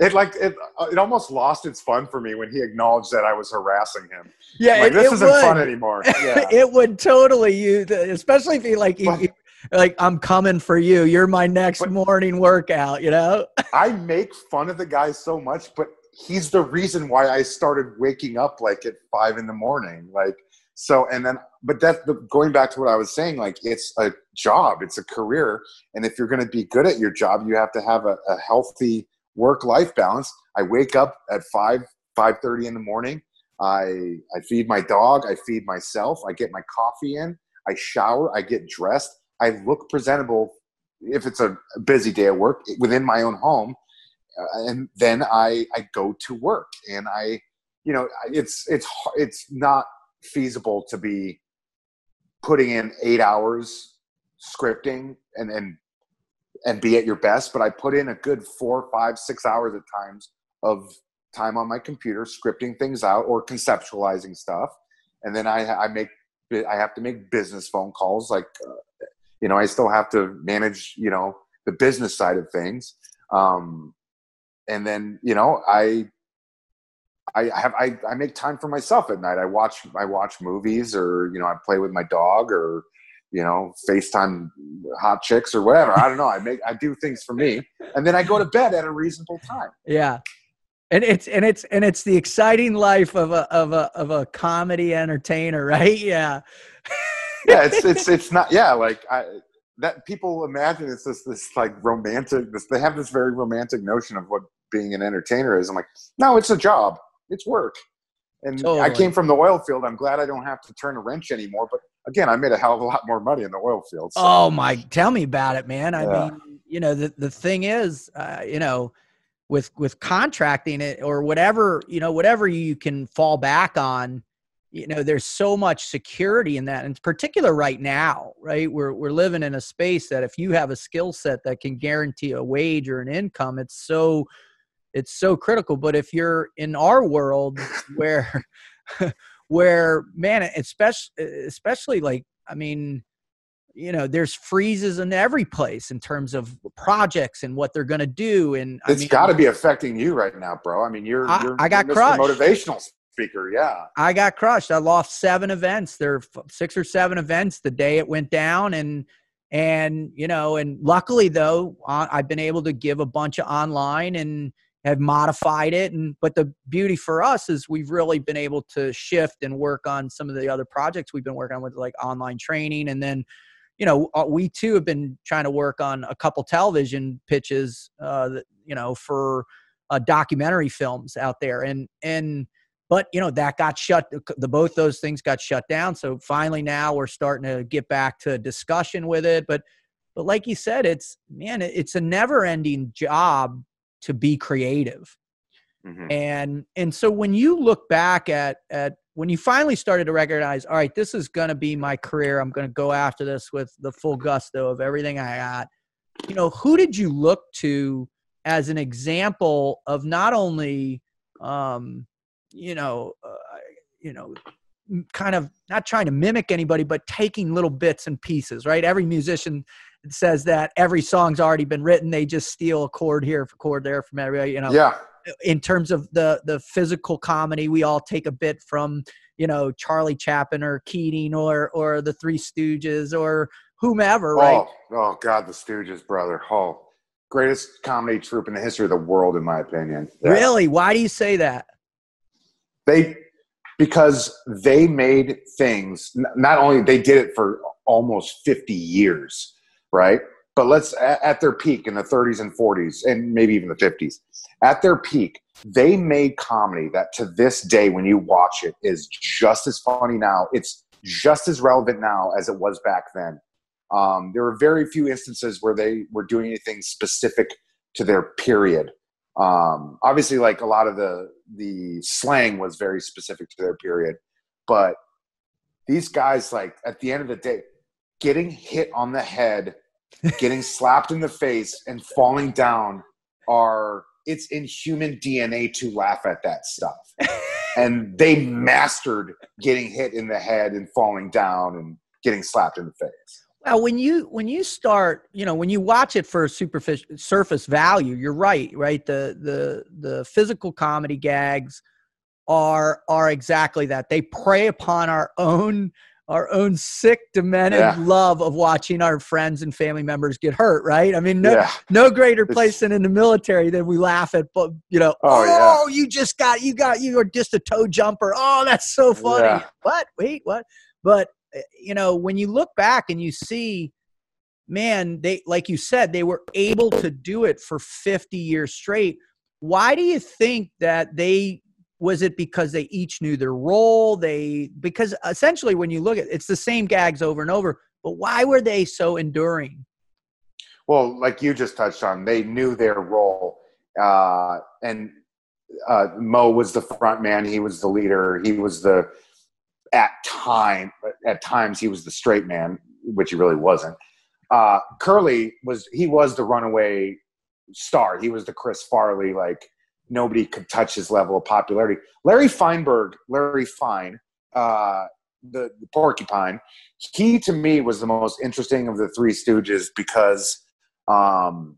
it like it, uh, it almost lost its fun for me when he acknowledged that I was harassing him. Yeah, like, it, this it isn't would. fun anymore. Yeah. it would totally you, especially if he like. He, like I'm coming for you. You're my next but, morning workout. You know. I make fun of the guy so much, but he's the reason why I started waking up like at five in the morning. Like so, and then, but that going back to what I was saying, like it's a job, it's a career, and if you're going to be good at your job, you have to have a, a healthy work-life balance. I wake up at five five thirty in the morning. I I feed my dog. I feed myself. I get my coffee in. I shower. I get dressed. I look presentable if it's a busy day at work within my own home, uh, and then I I go to work and I you know it's it's it's not feasible to be putting in eight hours scripting and and and be at your best but i put in a good four five six hours at times of time on my computer scripting things out or conceptualizing stuff. And then i i make i have to make business phone calls like uh, you know i still have to manage you know the business side of things. Um and then you know i I have I, I make time for myself at night. I watch I watch movies or you know I play with my dog or you know FaceTime hot chicks or whatever. I don't know. I make I do things for me and then I go to bed at a reasonable time. Yeah. And it's and it's and it's the exciting life of a of a of a comedy entertainer, right? Yeah. yeah, it's it's it's not yeah, like I that people imagine it's this this like romantic this they have this very romantic notion of what being an entertainer is. I'm like, no, it's a job it's work. And totally. I came from the oil field. I'm glad I don't have to turn a wrench anymore. But again, I made a hell of a lot more money in the oil field. So. Oh my! Tell me about it, man. I yeah. mean, you know, the the thing is, uh, you know, with with contracting it or whatever, you know, whatever you can fall back on, you know, there's so much security in that, and particular right now, right? We're we're living in a space that if you have a skill set that can guarantee a wage or an income, it's so it's so critical but if you're in our world where where man especially especially like i mean you know there's freezes in every place in terms of projects and what they're going to do and it's got to be affecting you right now bro. I mean you're I, you're I got crushed. Motivational speaker yeah. I got crushed. I lost seven events. There six or seven events the day it went down and and you know and luckily though i've been able to give a bunch of online and have modified it and but the beauty for us is we've really been able to shift and work on some of the other projects we've been working on with like online training and then you know uh, we too have been trying to work on a couple television pitches uh that, you know for uh, documentary films out there and and but you know that got shut the both those things got shut down so finally now we're starting to get back to discussion with it but but like you said it's man it's a never ending job to be creative. Mm-hmm. And and so when you look back at at when you finally started to recognize, all right, this is going to be my career. I'm going to go after this with the full gusto of everything I got. You know, who did you look to as an example of not only, um, you know, uh, you know, kind of not trying to mimic anybody, but taking little bits and pieces, right? Every musician says that every song's already been written. They just steal a chord here, a chord there from everybody. You know, yeah. In terms of the the physical comedy, we all take a bit from you know Charlie Chaplin or Keaton or or the Three Stooges or whomever, oh, right? Oh, oh God, the Stooges, brother. Oh, greatest comedy troupe in the history of the world, in my opinion. Yeah. Really? Why do you say that? They because they made things. Not only they did it for almost fifty years right? But let's at their peak in the 30s and 40s and maybe even the 50s, at their peak, they made comedy that to this day, when you watch it, is just as funny now. It's just as relevant now as it was back then. Um, there were very few instances where they were doing anything specific to their period. Um, obviously, like a lot of the the slang was very specific to their period, but these guys, like at the end of the day, getting hit on the head getting slapped in the face and falling down are it's in human DNA to laugh at that stuff. and they mastered getting hit in the head and falling down and getting slapped in the face. Well, when you when you start, you know, when you watch it for superficial surface value, you're right, right? The the the physical comedy gags are are exactly that. They prey upon our own our own sick, demented yeah. love of watching our friends and family members get hurt, right? I mean, no, yeah. no greater place than in the military than we laugh at, but you know, oh, oh yeah. you just got, you got, you are just a toe jumper. Oh, that's so funny. What? Wait, what? But eh, you know, when you look back and you see, man, they, like you said, they were able to do it for 50 years straight. Why do you think that they was it because they each knew their role? They because essentially when you look at it's the same gags over and over, but why were they so enduring? Well, like you just touched on, they knew their role, uh, and uh, Moe was the front man. He was the leader. He was the at time at times he was the straight man, which he really wasn't. Uh, Curly was he was the runaway star. He was the Chris Farley like nobody could touch his level of popularity. Larry Feinberg, Larry Fine, uh, the, the Porcupine, he to me was the most interesting of the Three Stooges because um,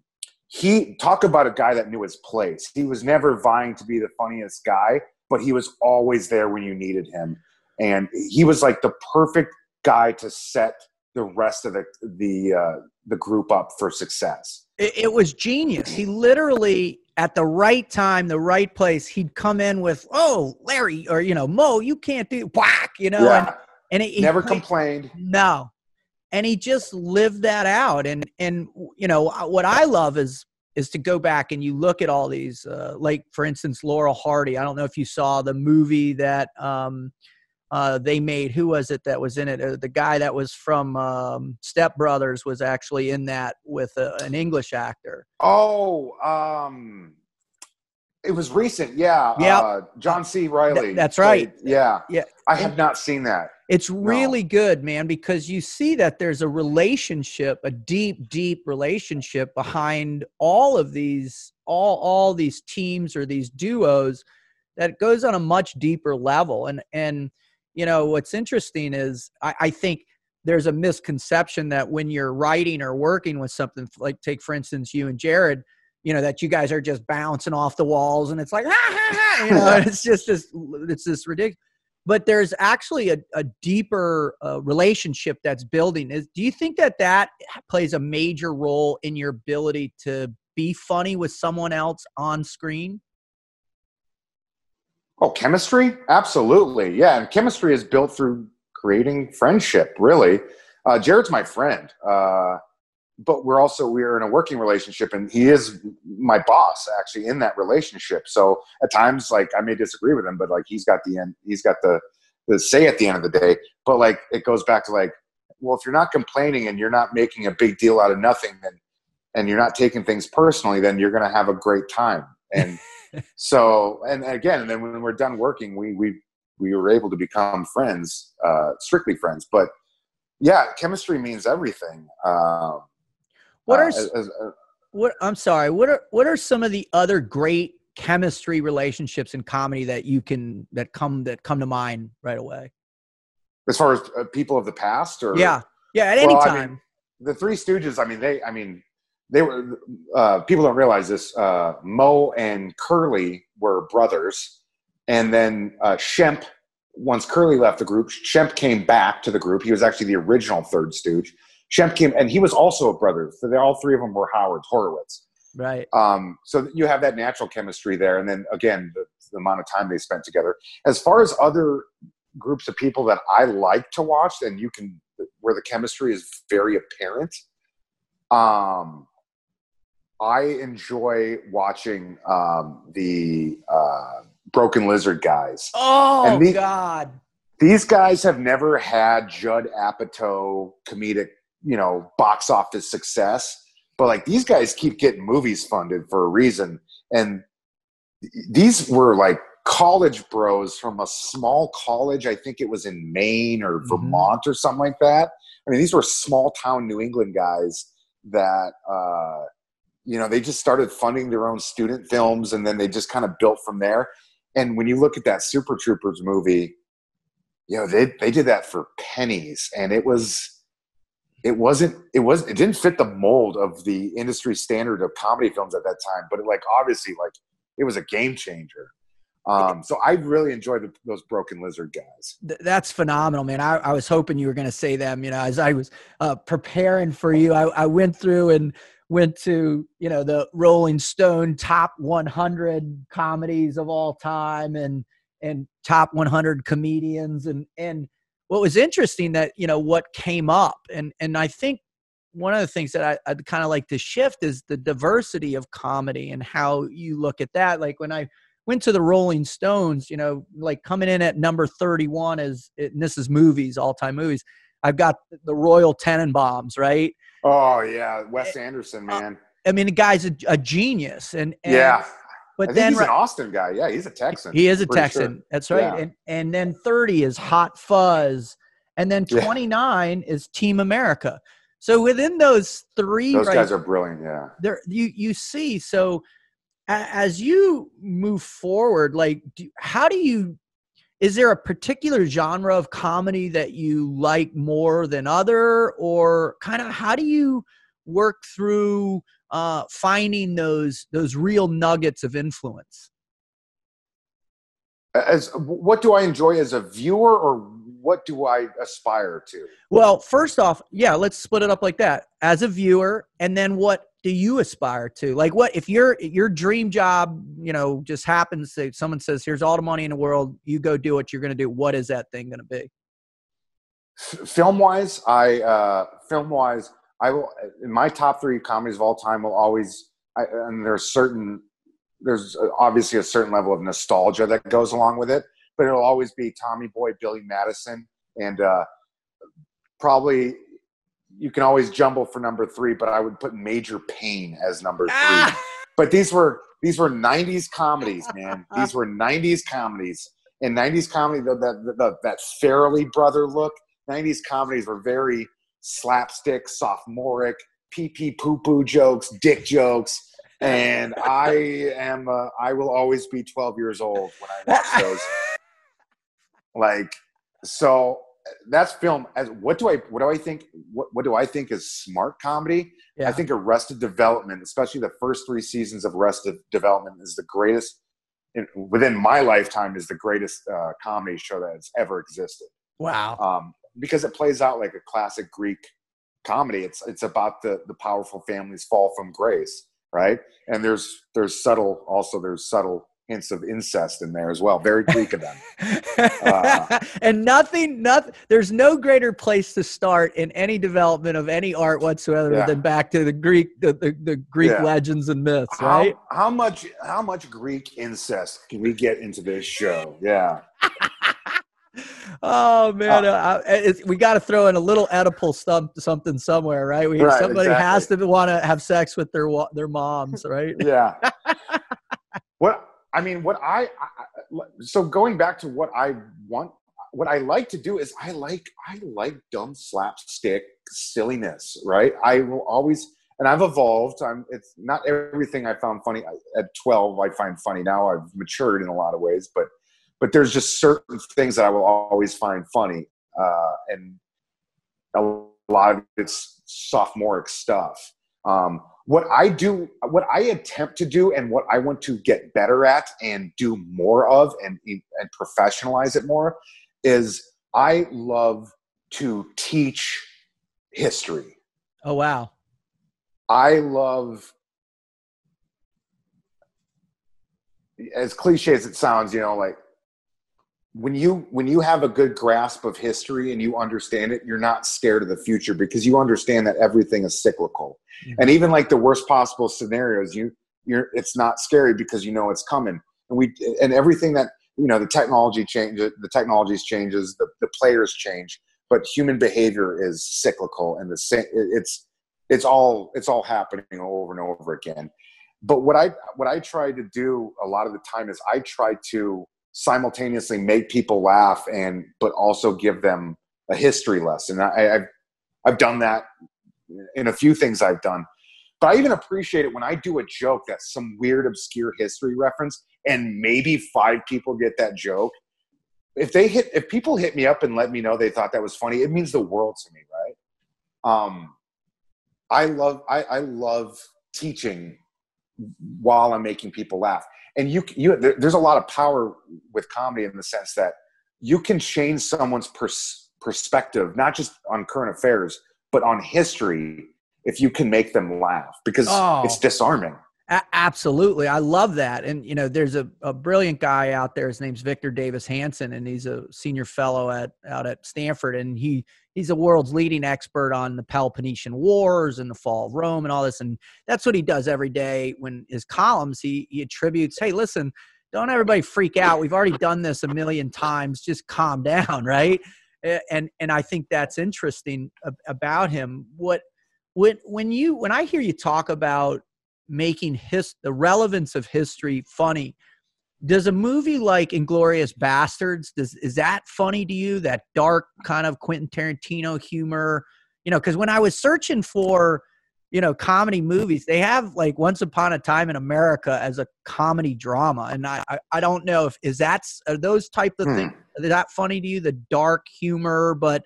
he talk about a guy that knew his place. He was never vying to be the funniest guy, but he was always there when you needed him, and he was like the perfect guy to set the rest of the the uh, the group up for success. It, it was genius. He literally at the right time, the right place, he'd come in with, "Oh, Larry," or you know, "Moe, you can't do whack," you know, Yeah. and and he, he never played- complained. No, and he just lived that out. And and you know what I love is is to go back and you look at all these, uh, like for instance, Laurel Hardy. I don't know if you saw the movie that um, uh, they made. Who was it that was in it? Uh, the guy that was from um, Step Brothers was actually in that with a, an English actor. Oh, um, it was recent. Yeah. Yep. Uh, John C. Reilly. that's right. played- yeah. Yeah. I have not seen that. It's really good, man, because you see that there's a relationship, a deep, deep relationship behind all of these, all all these teams or these duos that goes on a much deeper level. And and you know what's interesting is I, I think there's a misconception that when you're writing or working with something like take for instance you and Jared, you know that you guys are just bouncing off the walls and it's like ha ha ha, you know, it's just this it's this ridiculous but there's actually a, a deeper uh, relationship that's building. Is do you think that that plays a major role in your ability to be funny with someone else on screen Oh, chemistry? Absolutely. Yeah. And chemistry is built through creating friendship, really. Uh, Jared's my friend. Uh, but we're also we're in a working relationship and he is my boss actually in that relationship so at times like i may disagree with him but like he's got the end he's got the the say at the end of the day but like it goes back to like well if you're not complaining and you're not making a big deal out of nothing then and you're not taking things personally then you're going to have a great time and so and again and then when we're done working we we we were able to become friends uh strictly friends. But yeah chemistry means everything um what uh, are s- as- as- what i'm sorry what are what are some of the other great chemistry relationships in comedy that you can that come that come to mind right away? As far as uh, people of the past or yeah. Yeah at any Well, I time. mean, the three stooges i mean they i mean they were uh, people don't realize this uh, moe and curly were brothers. And then uh, shemp once curly left the group shemp came back to the group. He was actually the original third stooge. Shemp came and he was also a brother. So they all three of them were howard horowitz. Right. Um, so you have that natural chemistry there. And then again the, the amount of time they spent together. As far as other groups of people that i like to watch and you can where the chemistry is very apparent um, i enjoy watching um, the uh, broken lizard guys oh the- god these guys have never had Judd Apatow comedic, you know, box office success. But like these guys keep getting movies funded for a reason. And these were like college bros from a small college. I think it was in Maine or Mhm. Vermont or something like that. I mean, these were small town New England guys that, uh, you know, they just started funding their own student films and then they just kind of built from there. And when you look at that Super Troopers movie, you know they they did that for pennies and it was it wasn't it was it didn't fit the mold of the industry standard of comedy films at that time but it, like obviously like it was a game changer um so i really enjoyed the, those broken lizard guys Th- that's phenomenal, man. I, I was hoping you were going to say them. You know, as I was uh, preparing for you, I, I went through and went to you know the Rolling Stone top 100 comedies of all time and and top 100 comedians and and what was interesting that you know what came up and and I think one of the things that I, I'd kind of like to shift is the diversity of comedy and how you look at that. Like when I went to the Rolling Stones, you know, like coming in at number 31 is, and this is movies, all time movies. I've got the Royal Tenenbaums, right? Oh yeah, Wes Anderson, Uh, man. I mean, the guy's a, a genius, and, and yeah, But then he's right- an Austin guy. Yeah, he's a Texan. he is a Texan. sure. That's right. Yeah. And and then 30 is Hot Fuzz, and then Yeah. 29 is Team America. So within those three, Those right guys are brilliant. Yeah. there you you see so as you move forward like do, how do you is there a particular genre of comedy that you like more than other? Or kind of how do you work through uh finding those those real nuggets of influence? As what do I enjoy as a viewer, or what do I aspire to? well first off yeah let's split it up like that. As a viewer and then what do you aspire to like what if your your dream job you know just happens that someone says here's all the money in the world you go do what you're going to do what is that thing going to be film wise, I uh, film wise, I will in my top three comedies of all time will always. I, and there's certain there's obviously a certain level of nostalgia that goes along with it, but it'll always be Tommy Boy, Billy Madison, and uh, probably you can always jumble for number three, but I would put Major Payne as number three. Ah! But these were these were '90s comedies, man. These were '90s comedies, and '90s comedy the, the, the, that Farrelly brother look. '90s comedies were very slapstick, sophomoric, pee pee poo poo jokes, dick jokes, and I am uh, I will always be 12 years old when I watch those. like so that's film as what do i what do i think what, what do i think is smart comedy? Yeah. i think arrested development especially the first three seasons of arrested development is the greatest within my lifetime is the greatest uh, comedy show that has ever existed. Wow. Um, because it plays out like a classic greek comedy. It's it's about the the powerful families fall from grace right? And there's there's subtle also there's subtle hints of incest in there as well. Very greek of them. Uh, and nothing nothing there's no greater place to start in any development of any art whatsoever Yeah. than back to the greek the, the, the greek Yeah. legends and myths how, right? how much how much greek incest can we get into this show? Yeah. Oh man uh, it's, we got to throw in a little Oedipal stump, something somewhere right? We Right, somebody has to want to have sex with their their moms right? Yeah. What i mean what I, I so going back to what i want what i like to do is i like i like dumb slapstick silliness right? I will always and i've evolved. I'm it's not everything i found funny. At 12 i find funny. Now i've matured in a lot of ways but but there's just certain things that i will always find funny uh and a lot of it's sophomoric stuff. Um, what I do, what I attempt to do, and what I want to get better at and do more of, and and professionalize it more, is I love to teach history. oh wow I love, as cliche as it sounds, you know, like when you when you have a good grasp of history and you understand it, you're not scared of the future because you understand that everything is cyclical, Mhm. and even like the worst possible scenarios, you you're it's not scary because you know it's coming, and we and everything that you know the technology changes, the technologies changes, the the players change, but human behavior is cyclical, and the same it's it's all it's all happening over and over again. But what i what i try to do a lot of the time is i try to simultaneously make people laugh and but also give them a history lesson. I, i've i've done that in a few things i've done but i even appreciate it when i do a joke that's some weird obscure history reference and maybe five people get that joke. If they hit if people hit me up and let me know they thought that was funny it means the world to me right? Um I love I, I love teaching while I'm making people laugh. And you you there, there's a lot of power with comedy in the sense that you can change someone's pers- perspective not just on current affairs but on history if you can make them laugh because Oh. it's disarming. A- absolutely. I love that. And, you know, there's a, a brilliant guy out there. His name's Victor Davis Hanson, and he's a senior fellow at out at Stanford. And he he's the world's leading expert on the Peloponnesian Wars and the fall of Rome and all this. And that's what he does every day when his columns, he, he attributes, hey, listen, don't everybody freak out. We've already done this a million times. Just calm down, right? And and I think that's interesting about him. What when when you when I hear you talk about making his the relevance of history funny, does a movie like Inglourious Basterds does is that funny to you? That dark kind of Quentin Tarantino humor, you know? Because when I was searching for you know comedy movies they have like once upon a time in america as a comedy drama and i i, I don't know if is that those type of hmm. things that funny to you the dark humor but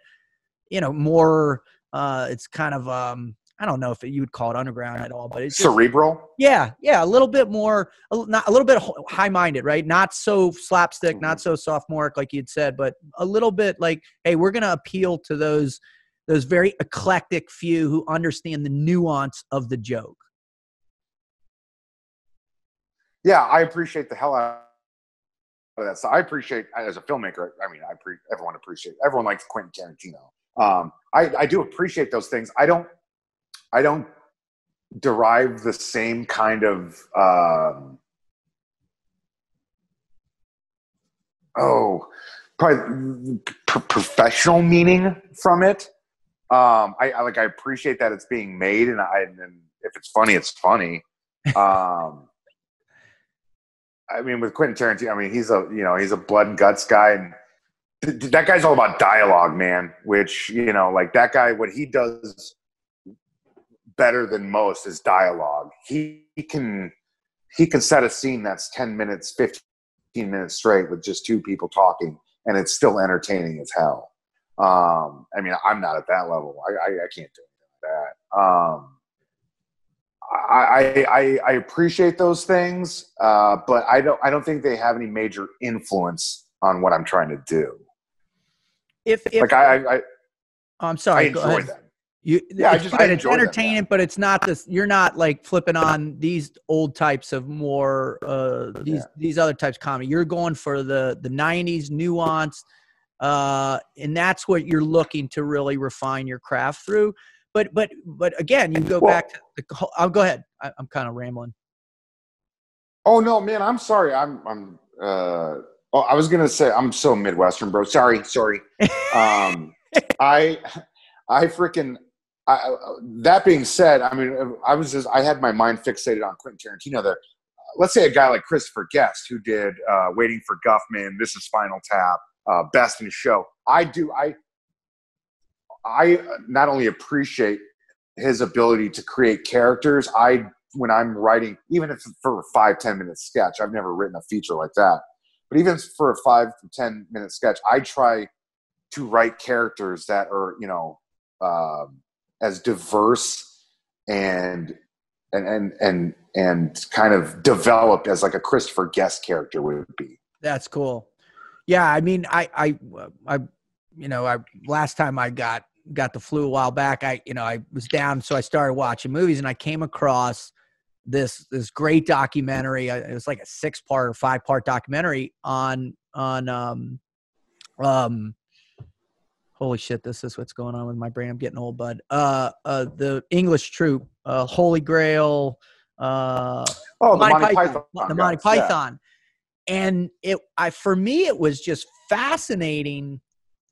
you know more uh it's kind of um I don't know if it, you would call it underground at all, but it's just, cerebral. Yeah, yeah, a little bit more, a, not, a little bit high-minded, right? Not so slapstick, mm-hmm. not so sophomoric like you'd said, but a little bit like, hey, we're going to appeal to those those very eclectic few who understand the nuance of the joke. Yeah, I appreciate the hell out of that. So I appreciate as a filmmaker. I mean, I pre- everyone appreciate everyone likes Quentin Tarantino. Um, I, I do appreciate those things. I don't I don't derive the same kind of um, oh probably professional meaning from it um, I, I, like I appreciate that it's being made, and I and if it's funny, it's funny. Um, I mean, with Quentin Tarantino, I mean he's a you know he's a blood and guts guy, and th- that guy's all about dialogue, man. Which you know, like that guy, what he does better than most is dialogue. He, he can he can set a scene that's ten minutes, fifteen minutes straight with just two people talking, and it's still entertaining as hell. Um, I mean, I'm not at that level. I, I, I can't do that. Um, I, I, I appreciate those things, uh, but I don't I don't think they have any major influence on what I'm trying to do. If, if like I, I, oh, I'm sorry, I enjoy them. You, yeah, I just I it's yeah. but it's not this. You're not like flipping on these old types of more uh, these yeah. these other types of comedy. You're going for the the '90s nuance uh, and that's what you're looking to really refine your craft through. But but but again, you go well, back to the. I'll go ahead. I, am kind of rambling. Oh no, man! I'm sorry. I'm I'm. Uh, oh, I was gonna say I'm so Midwestern, bro. Sorry, sorry. um, I I freaking. I, that being said, I mean, I was just I had my mind fixated on Quentin Tarantino there. Let's say a guy like Christopher Guest, who did uh, Waiting for Guffman, This is Spinal Tap, uh, best in the show. I do. I I not only appreciate his ability to create characters. I when I'm writing, even if for a five ten minute sketch, I've never written a feature like that. But even for a five to ten minute sketch, I try to write characters that are you know um, as diverse and and and and and kind of developed as like a Christopher Guest character would be. That's cool. Yeah, I mean, I, I, I, you know, I last time I got got the flu a while back, I, you know, I was down, so I started watching movies, and I came across this this great documentary. It was like a six part or five part documentary on on um um. Holy shit! This is what's going on with my brain. I'm getting old, bud. Uh, uh, the English troupe, uh, Holy Grail. Uh, oh, the Monty, Monty Python. Python. The Monty Python. Yeah and it i for me it was just fascinating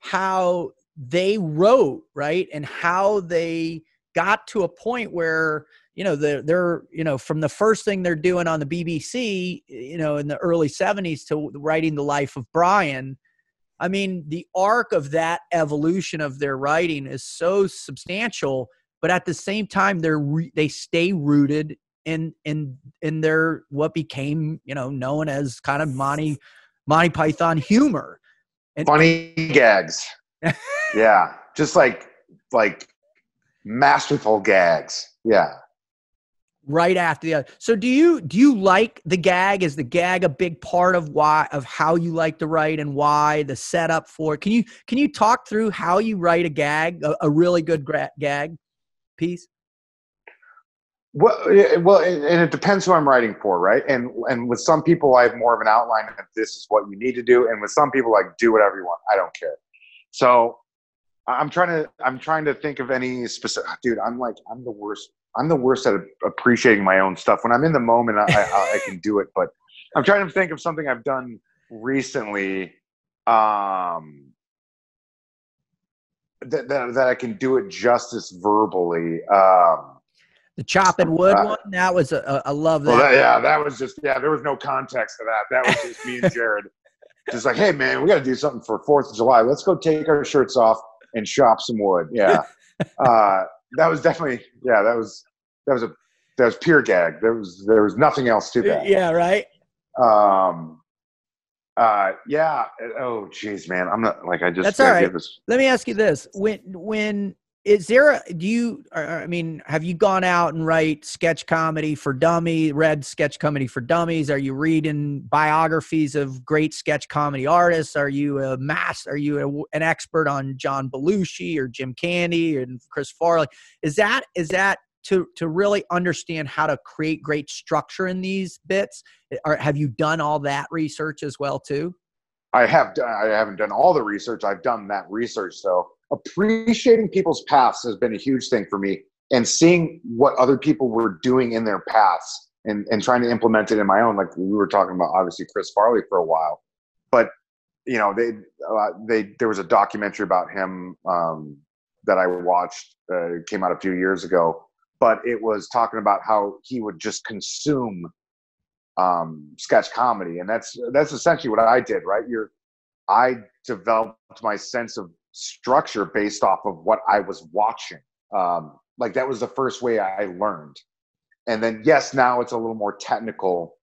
how they wrote right? And how they got to a point where you know they're, they're you know from the first thing they're doing on the bbc you know in the early 70s to writing the life of brian. I mean the arc of that evolution of their writing is so substantial but at the same time they're re- they stay rooted in in in their what became you know known as kind of Monty Monty Python humor. And, Funny gags. yeah, just like like masterful gags. Yeah. Right after the other. So do you do you like the gag? Is the gag a big part of why of how you like to write and why the setup for it? Can you can you talk through how you write a gag, a, a really good gra- gag piece? Well, well, and it depends who I'm writing for, right? And and with some people, I have more of an outline that this is what you need to do, and with some people, like do whatever you want. I don't care. So I'm trying to I'm trying to think of any specific. Dude, I'm like I'm the worst. I'm the worst at appreciating my own stuff. When I'm in the moment, I, I, I can do it, but I'm trying to think of something I've done recently. Um, that, that, that I can do it justice verbally. Um, the chopping wood Uh, one. That was a love that. well, that, yeah, that was just yeah. There was no context to that. That was just me and Jared, just like, hey man, we got to do something for Fourth of July. Let's go take our shirts off and chop some wood. Yeah, uh, that was definitely yeah. That was that was a that was pure gag. There was there was nothing else to that. yeah, right. Um, uh, yeah. Oh, jeez, man. I'm not like I just. That's all right. This, Let me ask you this: when when is there a do you I mean, have you gone out and write sketch comedy for dummy, read sketch comedy for dummies? Are you reading biographies of great sketch comedy artists? Are you a mass? Are you a, an expert on John Belushi or Jim Candy and Chris Farley? Is that is that to to really understand how to create great structure in these bits? Or have you done all that research as well too? I have. Done, I haven't done all the research. I've done that research though. Appreciating people's paths has been a huge thing for me, and seeing what other people were doing in their paths and and trying to implement it in my own. Like we were talking about, obviously Chris Farley for a while, but you know they uh, they there was a documentary about him um, that I watched. Uh, came out a few years ago, but it was talking about how he would just consume um, sketch comedy, and that's that's essentially what I did. Right, you're I developed my sense of structure based off of what I was watching. Um, like that was the first way I learned, and then yes, now it's a little more technical.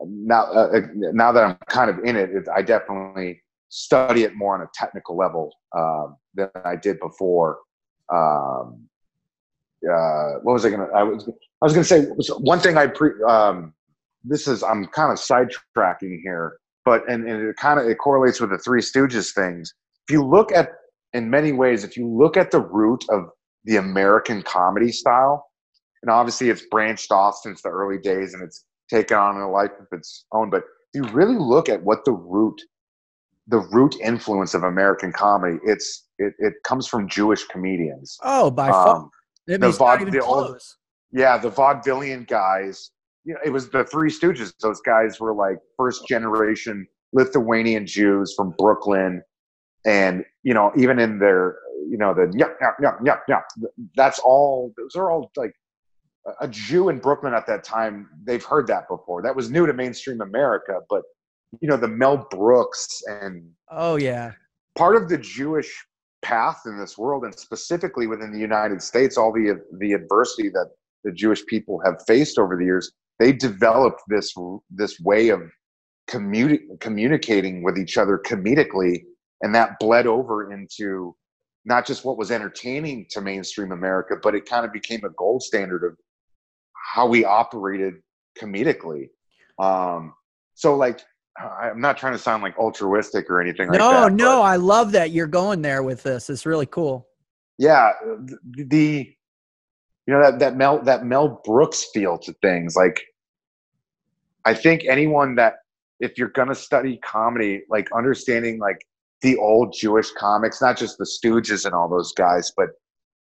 Now, uh, now that I'm kind of in it, it, I definitely study it more on a technical level uh, than I did before. Um, uh, what was I gonna? I was I was gonna say one thing I pre. Um, this is I'm kind of sidetracking here, but and, and it kind of it correlates with the Three Stooges things. If you look at in many ways, if you look at the root of the American comedy style, and obviously it's branched off since the early days and it's taken on a life of its own, but if you really look at what the root the root influence of American comedy, it's it, it comes from Jewish comedians. Oh, by far. Um, It the vaude- the old- yeah, the vaudevillian guys. You know, it was the Three Stooges. Those guys were like first generation Lithuanian Jews from Brooklyn, and you know, even in their, you know, the yup, yup, yup, yup, yup. That's all. Those are all like a Jew in Brooklyn at that time. They've heard that before. That was new to mainstream America, but you know, the Mel Brooks and Oh yeah. part of the Jewish path in this world, and specifically within the United States, all the the adversity that the Jewish people have faced over the years, they developed this this way of communi- communicating with each other comedically, and that bled over into not just what was entertaining to mainstream America, but it kind of became a gold standard of how we operated comedically. Um, so, like, I'm not trying to sound like altruistic or anything like no, that. no, but- I love that you're going there with this. It's really cool. yeah the, the you know that that mel that mel brooks feel to things like i think anyone that if you're gonna study comedy like understanding like the old jewish comics not just the stooges and all those guys but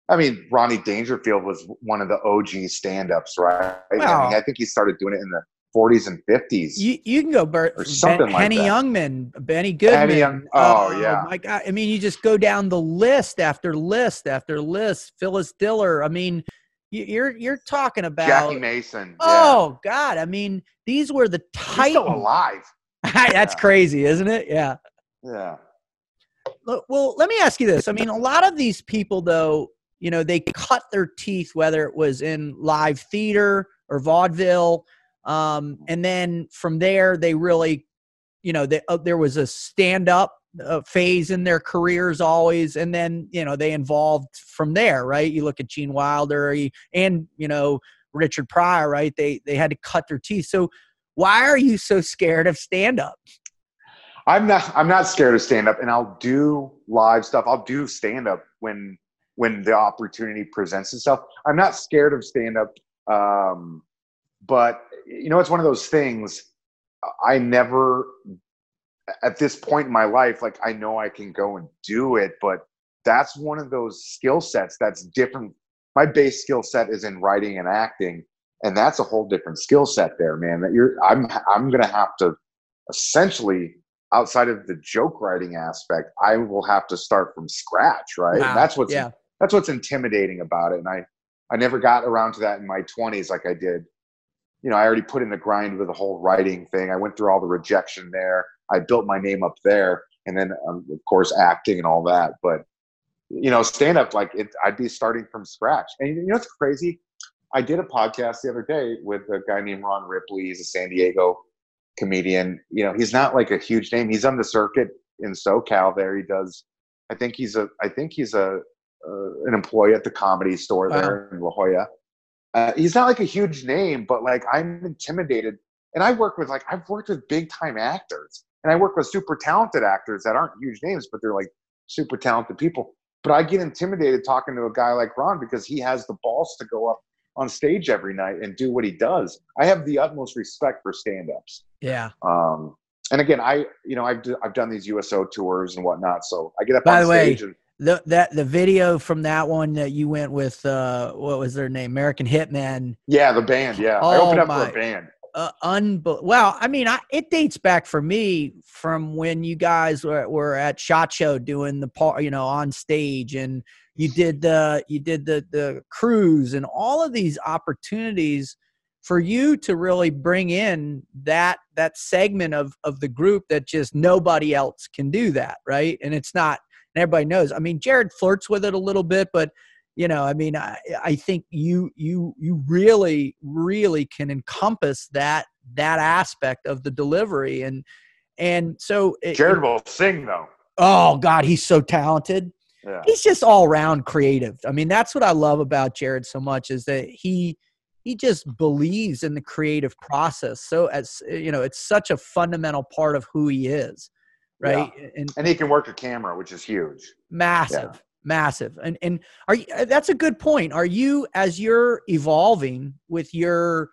i mean rodney dangerfield was one of the og stand-ups right I, mean, I think he started doing it in the 40s and 50s You you can go Bert, Or something like Henny that. Youngman, Benny Goodman. Young- oh, oh, yeah. my God! I mean, you just go down the list after list after list. Phyllis Diller. I mean, you- you're you're talking about. jackie mason yeah. Oh God! I mean, these were the He's still titans. alive That's Yeah. crazy, isn't it? Yeah. yeah Well, let me ask you this. I mean, a lot of these people, though, you know, they cut their teeth, whether it was in live theater or vaudeville. Um, and then from there, they really, you know, they, uh, there was a stand up uh, phase in their careers always. And then, you know, they involved from there, right? You look at Gene Wilder he- and, you know, Richard Pryor, right? They, they had to cut their teeth. So why are you so scared of stand up? I'm not I'm not scared of stand up and I'll do live stuff. I'll do stand up when when the opportunity presents itself. I'm not scared of stand up um but you know it's one of those things I never at this point in my life like I know I can go and do it but that's one of those skill sets that's different my base skill set is in writing and acting and that's a whole different skill set there, man. That you're I'm I'm gonna have to essentially outside of the joke writing aspect, I will have to start from scratch, right? Wow. And that's what's yeah. that's what's intimidating about it. And I I never got around to that in my 20s like I did. You know, I already put in the grind with the whole writing thing. I went through all the rejection there. I built my name up there, and then um, of course acting and all that. But you know, stand up like it, I'd be starting from scratch. And you know it's crazy? I did a podcast the other day with a guy named Ron Ripley. He's a San Diego comedian. You know, he's not like a huge name. He's on the circuit in SoCal. There, he does. I think he's a. I think he's a uh, an employee at the comedy store Wow. there in La Jolla. Uh, he's not like a huge name, but like I'm intimidated. And I work with like I've worked with big time actors, and I work with super talented actors that aren't huge names, but they're like super talented people. But I get intimidated talking to a guy like Ron because he has the balls to go up on stage every night and do what he does. I have the utmost respect for stand-ups. Yeah. Um, and again, I you know I've d- I've done these USO tours and whatnot, so I get up By on the way, and The that the video from that one that you went with uh what was their name? American Hitman. yeah, the band, yeah, I Oh opened up my- for a band. Uh, unbe- well, I mean, I, it dates back for me from when you guys were, were at Shot Show doing the part, you know, on stage, and you did the you did the the cruise and all of these opportunities for you to really bring in that that segment of of the group that just nobody else can do that, right? And it's not. And everybody knows. I mean, Jared flirts with it a little bit, but you know, I mean, I I think you you you really really can encompass that that aspect of the delivery. And and so it- Jared will sing though. oh god he's so talented. Yeah. he's just all around creative. I mean that's what i love about jared so much is that he he just believes in the creative process. So as you know it's such a fundamental part of who he is right? And And he can work a camera, which is huge. massive massive. And and are you uh, that's a good point. Are you as you're evolving with your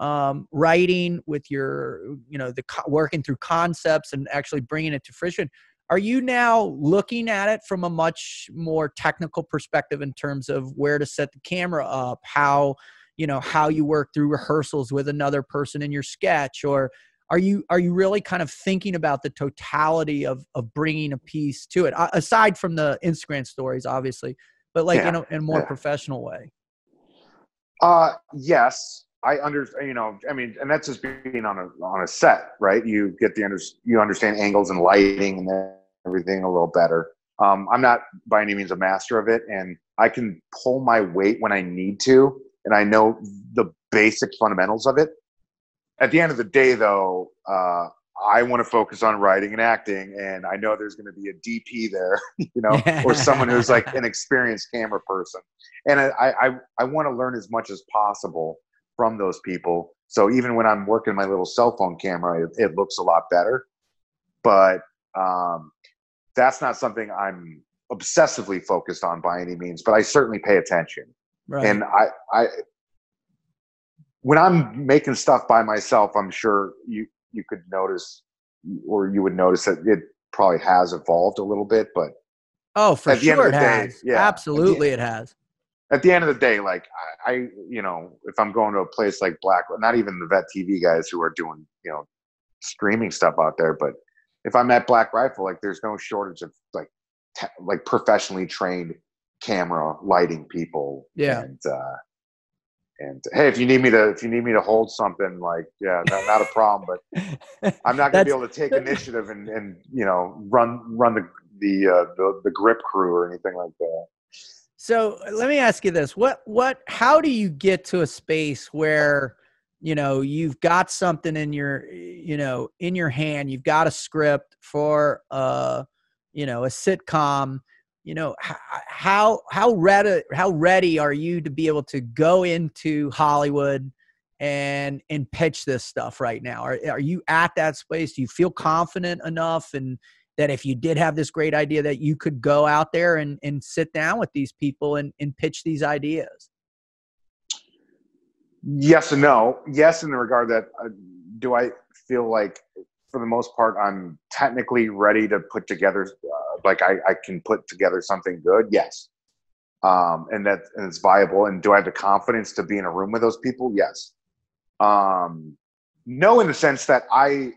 um writing with your you know the co- working through concepts and actually bringing it to fruition are you now looking at it from a much more technical perspective in terms of where to set the camera up how you know how you work through rehearsals with another person in your sketch or are you are you really kind of thinking about the totality of of bringing a piece to it aside from the instagram stories obviously but like Yeah, in a, in a more yeah. professional way Uh, yes, I under you know, I mean, and that's just being on a on a set, right? You get the under you understand angles and lighting and everything a little better. Um, I'm not by any means a master of it, and I can pull my weight when I need to, and I know the basic fundamentals of it. At the end of the day, though, uh, I want to focus on writing and acting, and I know there's going to be a DP there, you know, or someone who's like an experienced camera person, and I I, I want to learn as much as possible from those people. So even when I'm working my little cell phone camera, it, it looks a lot better. But um, that's not something I'm obsessively focused on by any means. But I certainly pay attention, right and I I when I'm making stuff by myself, I'm sure you you could notice or you would notice that it probably has evolved a little bit, but oh for at the end of sure it day, has yeah, at the- absolutely it has at the end of the day, like I, I, you know, if I'm going to a place like Black, not even the Vet TV guys who are doing, you know, streaming stuff out there, but if I'm at Black Rifle, like there's no shortage of like, te- like professionally trained camera lighting people. Yeah. And, uh, and hey, if you need me to, if you need me to hold something, like, yeah, not, not a problem, but I'm not going to be able to take initiative and, and, you know, run, run the, the, uh, the, the grip crew or anything like that. So let me ask you this: what what how do you get to a space where you know you've got something in your you know in your hand, you've got a script for uh you know a sitcom. You know how how ready how ready are you to be able to go into Hollywood and and pitch this stuff right now? Are are you at that space? Do you feel confident enough and that if you did have this great idea that you could go out there and, and sit down with these people and, and pitch these ideas Yes and no. Yes, in the regard that uh, do I feel like, for the most part, I'm technically ready to put together, uh, like I, I can put together something good. Yes, um, and that and it's viable. And do I have the confidence to be in a room with those people? Yes. Um, no, in the sense that I,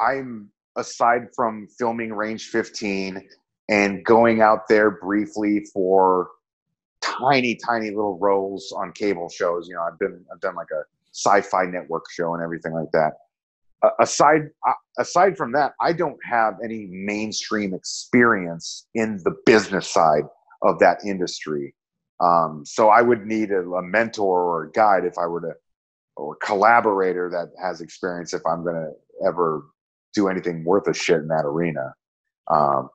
I'm aside from filming Range 15 and going out there briefly for tiny, tiny little roles on cable shows. You know, I've been, I've done like a sci-fi network show and everything like that. Aside, uh, aside from that, I don't have any mainstream experience in the business side of that industry. Um, so I would need a, a mentor or a guide if I were to or collaborator that has experience if I'm going to ever do anything worth a shit in that arena. Um,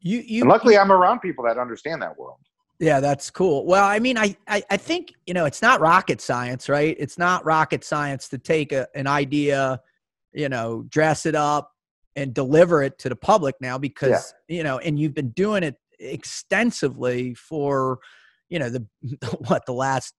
you, you, and luckily, you, I'm around people that understand that world. Yeah, that's cool. Well, I mean, I, I, I think you know it's not rocket science, right? It's not rocket science to take a, an idea, you know, dress it up and deliver it to the public now because yeah. you know, and you've been doing it extensively for you know the what the last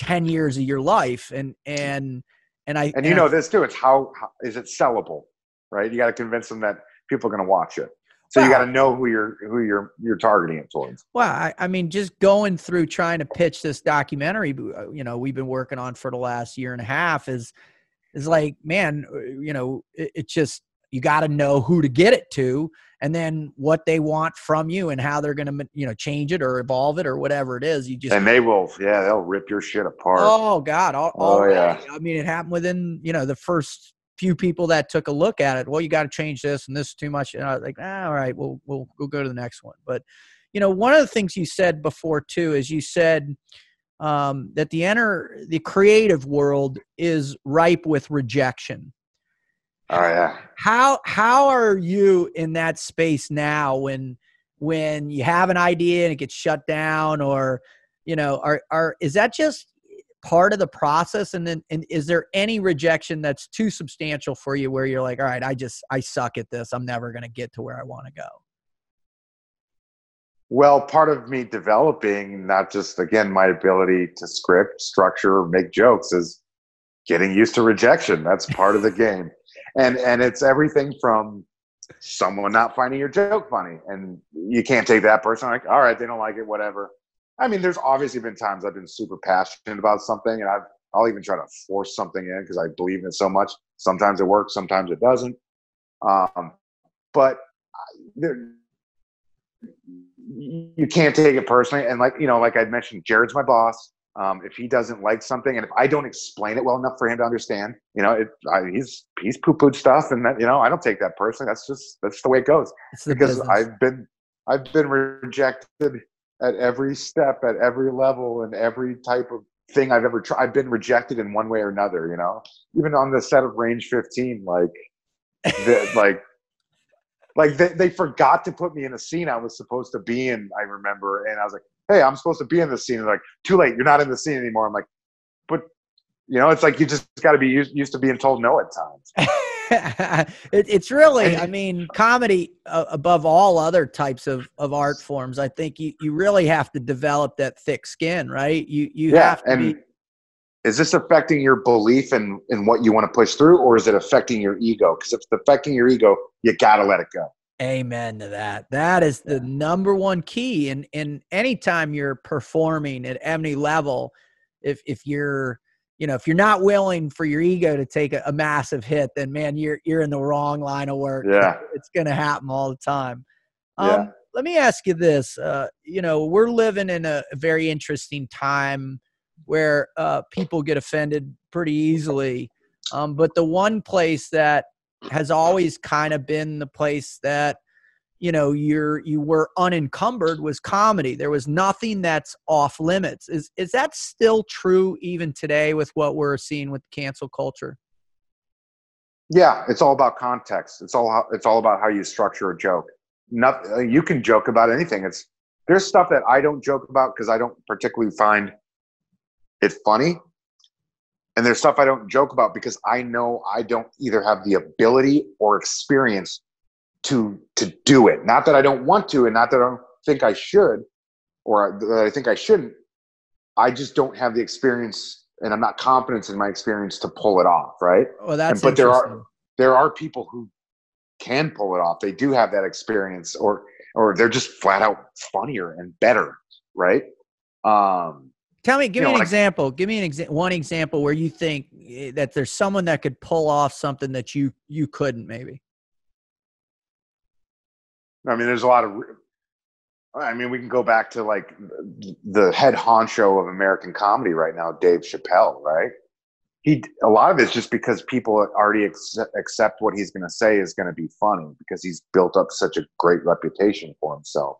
10 years of your life. And and and i and you and know I, this too it's how, how is it sellable right? You got to convince them that people are going to watch it. So you got to know who you're who you're you're targeting it towards. Well I, I mean just going through trying to pitch this documentary uh, you know we've been working on for the last year and a half is is like man uh, you know it, it just you got to know who to get it to and then what they want from you and how they're going to you know change it or evolve it or whatever it is. You just and they will yeah they'll rip your shit apart. Oh god all, oh yeah. i mean it happened within you know the first few people that took a look at it. Well you got to change this and this is too much. And i was like ah, all right we'll, we'll we'll go to the next one. But you know one of the things you said before too is you said um, that the enter the creative world is ripe with rejection Oh yeah. How how are you in that space now when when you have an idea and it gets shut down or you know are are is that just part of the process and then and is there any rejection that's too substantial for you where you're like all right I just I suck at this I'm never going to get to where I want to go. Well, part of me developing not just again my ability to script, structure, make jokes is getting used to rejection. That's part of the game. And and it's everything from someone not finding your joke funny and you can't take that person like all right they don't like it whatever. I mean there's obviously been times i've been super passionate about something and i've i'll even try to force something in because i believe in it so much. Sometimes it works sometimes it doesn't. Um, but there, you can't take it personally and like you know like i mentioned jared's my boss um, if he doesn't like something, and if I don't explain it well enough for him to understand, you know, it, I, he's he's poo pooed stuff, and that you know, I don't take that personally. That's just that's the way it goes. Because business. I've been I've been rejected at every step, at every level, and every type of thing I've ever tried. I've been rejected in one way or another. You know, even on the set of Range 15, like, the, like like they, they forgot to put me in a scene I was supposed to be in. I remember, and I was like, "Hey, I'm supposed to be in this scene." And like, too late. You're not in the scene anymore. I'm like, but you know, it's like you just got to be used, used to being told no at times. it, it's really, I mean, comedy uh, above all other types of, of art forms. I think you, you really have to develop that thick skin, right? You you yeah, have to and be. Is this affecting your belief in, in what you want to push through, or is it affecting your ego? Because if it's affecting your ego, you got to let it go. Amen to that. That is the number one key. And and anytime you're performing at any level, if if you're you know if you're not willing for your ego to take a, a massive hit, then man, you're you're in the wrong line of work. Yeah, it's going to happen all the time. Um, yeah. Let me ask you this. Uh, you know, we're living in a very interesting time where uh, people get offended pretty easily. Um, but the one place that has always kind of been the place that you know you're you were unencumbered was comedy. There was nothing that's off limits. Is is that still true even today with what we're seeing with cancel culture? Yeah it's all about context. It's all it's all about how you structure a joke. Not, uh, you can joke about anything. It's there's stuff that i don't joke about because i don't particularly find it funny and there's stuff I don't joke about because I know I don't either have the ability or experience to to do it. Not that I don't want to, and not that I don't think I should, or that I think I shouldn't. I just don't have the experience, and I'm not confident in my experience to pull it off. Right? Well, that's and, but there are there are people who can pull it off. They do have that experience, or or they're just flat out funnier and better. Right? Um, Tell me, give You me know, an like- example. Give me an exa- one example where you think eh, that there's someone that could pull off something that you you couldn't maybe. I mean, there's a lot of. I mean, we can go back to like the head honcho of American comedy right now, Dave Chappelle, right? He a lot of it's just because people already accept, accept what he's going to say is going to be funny because he's built up such a great reputation for himself.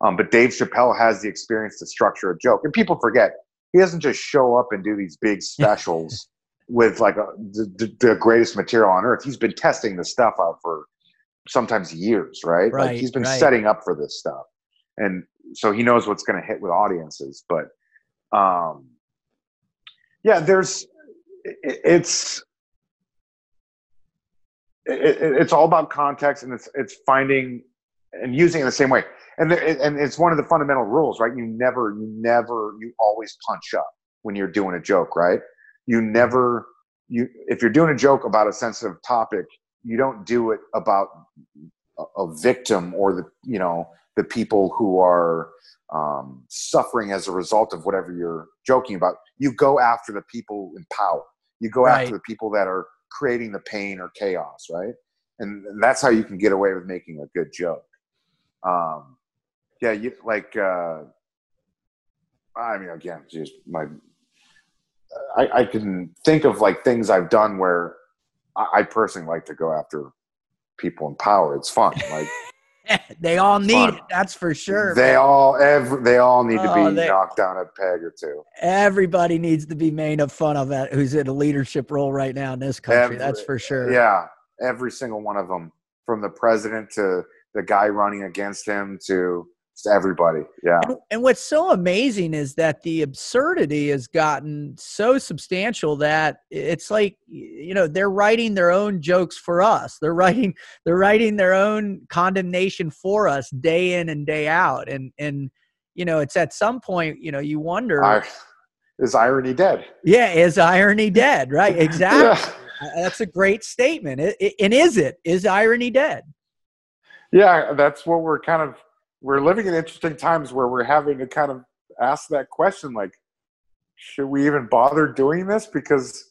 Um, but Dave Chappelle has the experience to structure a joke, and people forget he doesn't just show up and do these big specials with like a, the, the, greatest material on earth. He's been testing the stuff out for sometimes years, right? Right, like he's been right. setting up for this stuff, and so he knows what's going to hit with audiences. But um, yeah, there's it, it's it, it- it's all about context, and it's it's finding and using it the same way. And the, and it's one of the fundamental rules, right? You never, you never, you always punch up when you're doing a joke, right? You never, you if you're doing a joke about a sensitive topic, you don't do it about a, a victim or the you know the people who are um, suffering as a result of whatever you're joking about. You go after the people in power. You go Right. after the people that are creating the pain or chaos, right? And, and that's how you can get away with making a good joke. Um, yeah, you like. Uh, I mean, again, just my. I, I can think of like things I've done where I, I personally like to go after people in power. It's fun. Like they all need Fun. it. That's for sure. they man. all, every, they all need to Oh, be they- knocked down a peg or two. Everybody needs to be made of fun of that who's in a leadership role right now in this country. that's for sure. Yeah, every single one of them, from the president to the guy running against him to, to everybody. Yeah. And, what's so amazing is that the absurdity has gotten so substantial that it's like you know they're writing their own jokes for us. They're writing they're writing their own condemnation for us day in and day out. And and you know it's at some point you know you wonder, I, is irony dead? yeah, is irony dead? Right? Exactly. Yeah. That's a great statement. It, it- and is it? Is irony dead? Yeah that's what we're kind of we're living in interesting times where we're having to kind of ask that question like should we even bother doing this? Because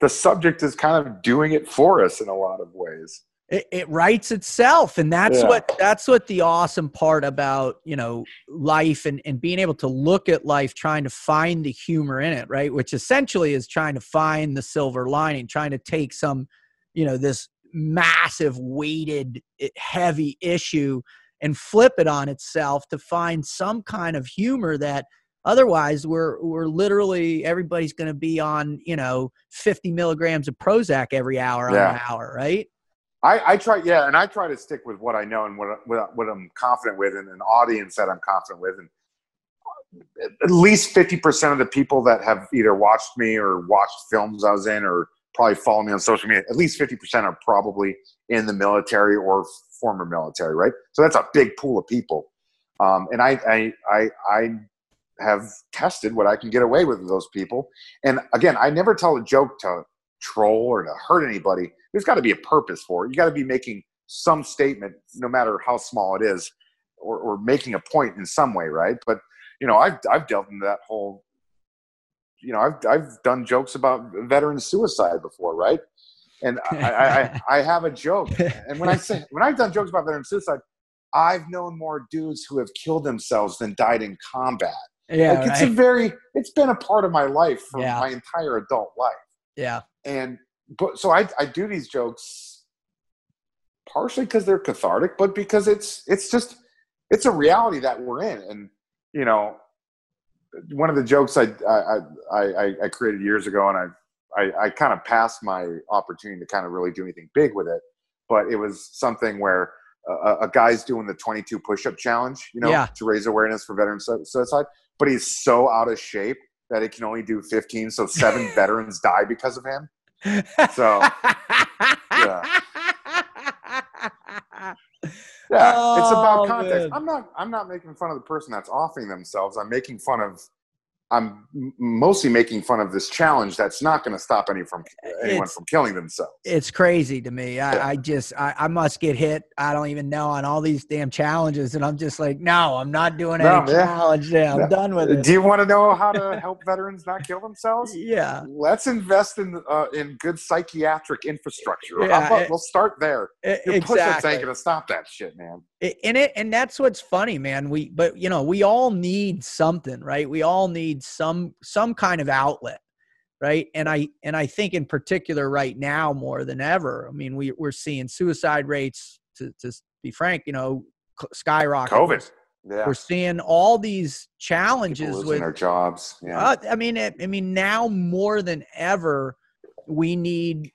the subject is kind of doing it for us in a lot of ways. It, it writes itself and that's Yeah. what that's what the awesome part about you know life and, and being able to look at life trying to find the humor in it right? Which essentially is trying to find the silver lining trying to take some you know this massive weighted heavy issue and flip it on itself to find some kind of humor that otherwise we're we're literally everybody's going to be on you know 50 milligrams of prozac every hour on Yeah. an hour right I, I try, yeah, and I try to stick with what I know and what what, what I'm confident with, and an audience that I'm confident with, and uh, at least fifty percent of the people that have either watched me or watched films I was in, or probably follow me on social media. At least fifty percent are probably in the military or former military, right? So that's a big pool of people, um, and I, I I I have tested what I can get away with with those people, and again, I never tell a joke to troll or to hurt anybody there's got to be a purpose for it. You got to be making some statement, no matter how small it is, or, or making a point in some way, right? But you know, I've I've dealt in that whole. You know, I've I've done jokes about veteran suicide before, right? And I, I, I, have a joke, and when I say when I've done jokes about veteran suicide, I've known more dudes who have killed themselves than died in combat. yeah like it's a very, it's been a part of my life for Yeah. my entire adult life yeah and but so I I do these jokes partially because they're cathartic, but because it's it's just it's a reality that we're in, and you know, one of the jokes I I I, I, created years ago, and I I, I kind of passed my opportunity to kind of really do anything big with it, but it was something where. A, a guy's doing the 22 push-up challenge, you know, Yeah. to raise awareness for veteran suicide, but he's so out of shape that he can only do 15. So seven veterans die because of him. So, yeah. Yeah, it's Oh, about context. man. I'm not I'm not making fun of the person that's offering themselves. I'm making fun of I'm mostly making fun of this challenge that's not going to stop any from anyone It's- from killing themselves. It's crazy to me. I, Yeah. I just I, I must get hit. I don't even know on all these damn challenges, and I'm just like, no, I'm not doing any No, yeah. challenge. Yeah, I'm No. done with it. Do you want to know how to help veterans not kill themselves? Yeah, Let's invest in uh, in good psychiatric infrastructure. Yeah, about it- we'll start there. e- Your push-ups ain't going to stop that shit, man. I- and it and that's what's funny man we but you know we all need something right we all need some some kind of outlet right and i and i think in particular right now more than ever i mean we, we're seeing suicide rates to, to be frank you know skyrocket COVID. Yeah. we're seeing all these challenges losing with their jobs. Yeah. uh, I mean, I I mean, now more than ever, we need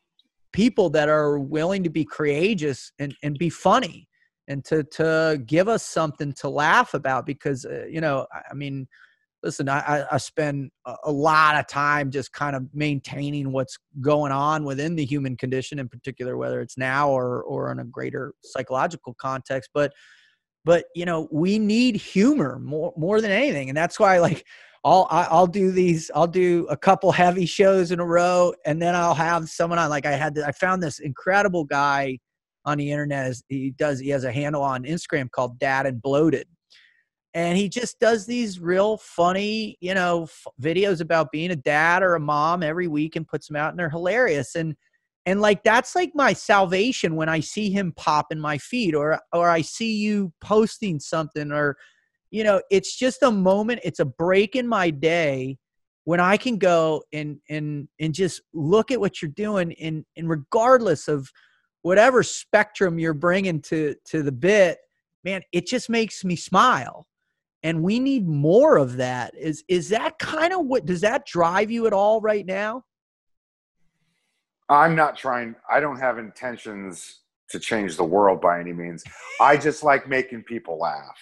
people that are willing to be courageous and, and be funny and to to give us something to laugh about because uh, you know I, mean listen I, I- spend a, lot of time just kind of maintaining what's going on within the human condition in particular whether it's now or or in a greater psychological context but but you know we need humor more more than anything and that's why like I'll I'll do these. I'll do a couple heavy shows in a row, and then I'll have someone on. Like I had, I found this incredible guy on the internet. Is- He does. He has a handle on Instagram called Dad and Bloated, and he just does these real funny, you know, f- videos about being a dad or a mom every week and puts them out, and they're hilarious. And and like that's like my salvation when I see him pop in my feed, or or I see you posting something, or you know, it's just a moment. It's a break in my day when I can go and and and just look at what you're doing, and and regardless of whatever spectrum you're bringing to to the bit, man, it just makes me smile. And we need more of that. Is is that kind of what does that drive you at all right now? I'm not trying. I don't have intentions to change the world by any means. I just like making people laugh.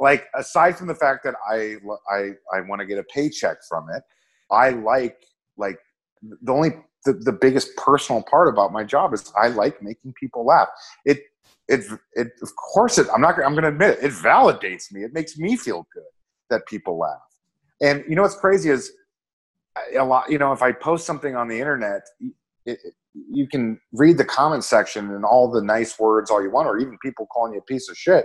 Like aside from the fact that I I I want to get a paycheck from it, I like like the only the, the biggest personal part about my job is I like making people laugh. It it it of course it I'm not I'm going to admit it. It validates me. It makes me feel good that people laugh. And you know what's crazy is a lot. You know, if I post something on the internet, it, it- you can read the comment section and all the nice words all you want, or even people calling you a piece of shit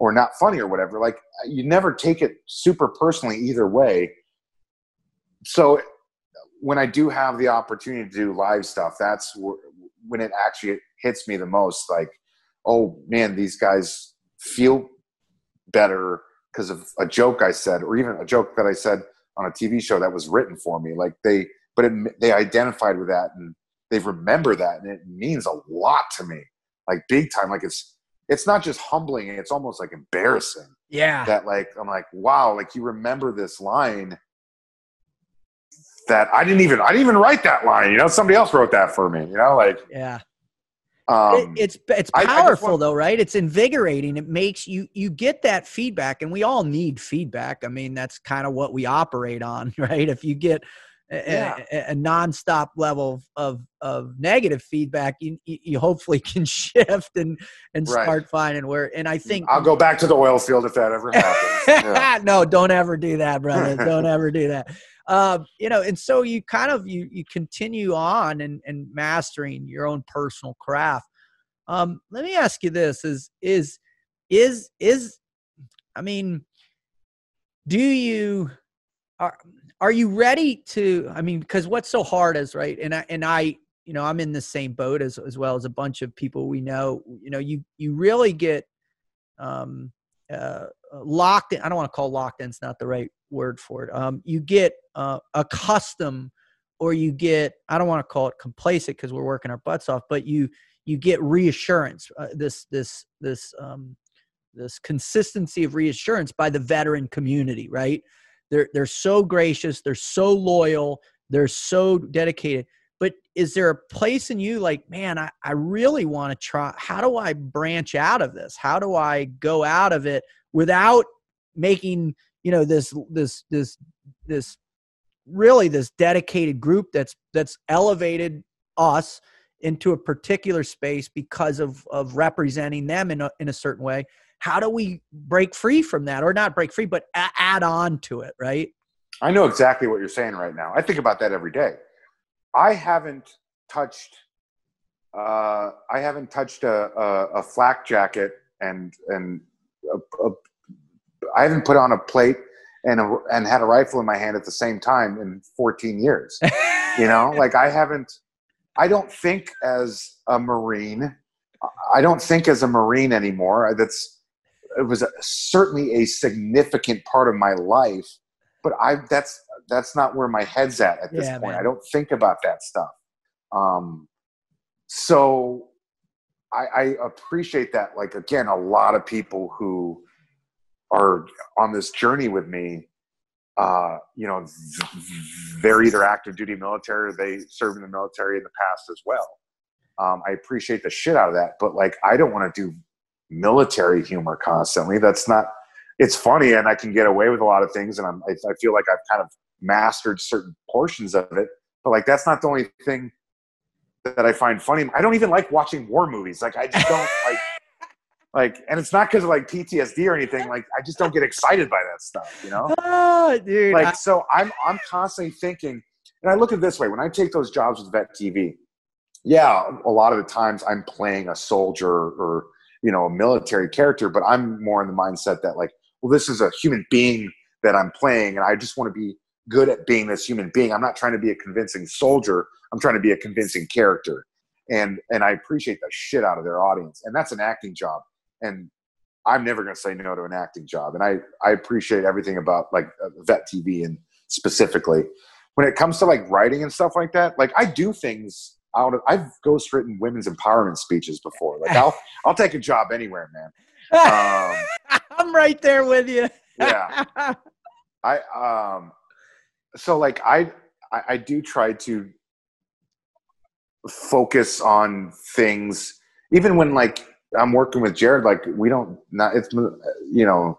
or not funny or whatever. Like you never take it super personally either way. So when I do have the opportunity to do live stuff, that's wh- when it actually hits me the most. Like, oh man, these guys feel better because of a joke I said, or even a joke that I said on a TV show that was written for me. Like they, but it, they identified with that and they remember that, and it means a lot to me, like big time. Like it's it's not just humbling; it's almost like embarrassing Yeah. that like I'm like, wow, like you remember this line that I didn't even I didn't even write that line. You know, somebody else wrote that for me. You know, like Yeah. um, it, it's it's I- I powerful want- though, right? It's invigorating. It makes you you get that feedback, and we all need feedback. I mean, that's kind of what we operate on, right? If you get Yeah. a, a nonstop level of of negative feedback, you you you hopefully can shift and and Right. start finding where. And I think I'll go back to the oil field if that ever happens. Yeah. no, don't ever do that, brother. don't ever do that. Um, you know, and so you kind of you you continue on and and mastering your own personal craft. Um, let me ask you this: is is is is I mean, do you are are you ready to? I mean, because what's so hard is right, and I and I you know I'm in the same boat as as well as a bunch of people we know. You know, you you really get um uh, locked in. I don't want to call locked in. It's not the right word for it. Um, you get uh, accustomed, or you get. I don't want to call it complacent because we're working our butts off, but you you get reassurance. Uh, this this this um, this consistency of reassurance by the veteran community. Right? They're they're so gracious. They're so loyal. They're so dedicated. But is there a place in you like, man, I, I really want to try? How do I branch out of this? How do I go out of it without making you know this this this this really this dedicated group that's that's elevated us into a particular space because of of representing them in a, in a certain way how do we break free from that or not break free but a- add on to it right I know exactly what you're saying right now. I think about that every day. I haven't touched. Uh, I haven't touched a, a, a flak jacket and and a, a, I haven't put on a plate and a, and had a rifle in my hand at the same time in 14 years. you know, like I haven't. I don't think as a marine. I don't think as a marine anymore. That's it was a, certainly a significant part of my life, but I that's that's not where my head's at at this yeah, point. Man. I don't think about that stuff. Um, so I, I appreciate that. Like again, a lot of people who are on this journey with me, uh, you know, they're either active duty military or they served in the military in the past as well. Um, I appreciate the shit out of that, but like, I don't want to do military humor constantly. That's not. It's funny, and I can get away with a lot of things, and I'm. I, I feel like I've kind of mastered certain portions of it, but like that's not the only thing that I find funny. I don't even like watching war movies. Like I just don't like like and it's not because of like PTSD or anything. Like I just don't get excited by that stuff, you know? Oh, dude. Like so I'm I'm constantly thinking and I look at it this way when I take those jobs with Vet TV, yeah, a lot of the times I'm playing a soldier or you know a military character, but I'm more in the mindset that like, well, this is a human being that I'm playing, and I just want to be good at being this human being. I'm not trying to be a convincing soldier. I'm trying to be a convincing character. And and I appreciate the shit out of their audience. And that's an acting job. And I'm never going to say no to an acting job. And I I appreciate everything about like uh, vet TV and specifically when it comes to like writing and stuff like that. Like I do things out of I've ghostwritten women's empowerment speeches before. Like I'll I'll take a job anywhere, man. Um, I'm right there with you. yeah. I um so like I, I I do try to focus on things even when like I'm working with Jared like we don't not it's you know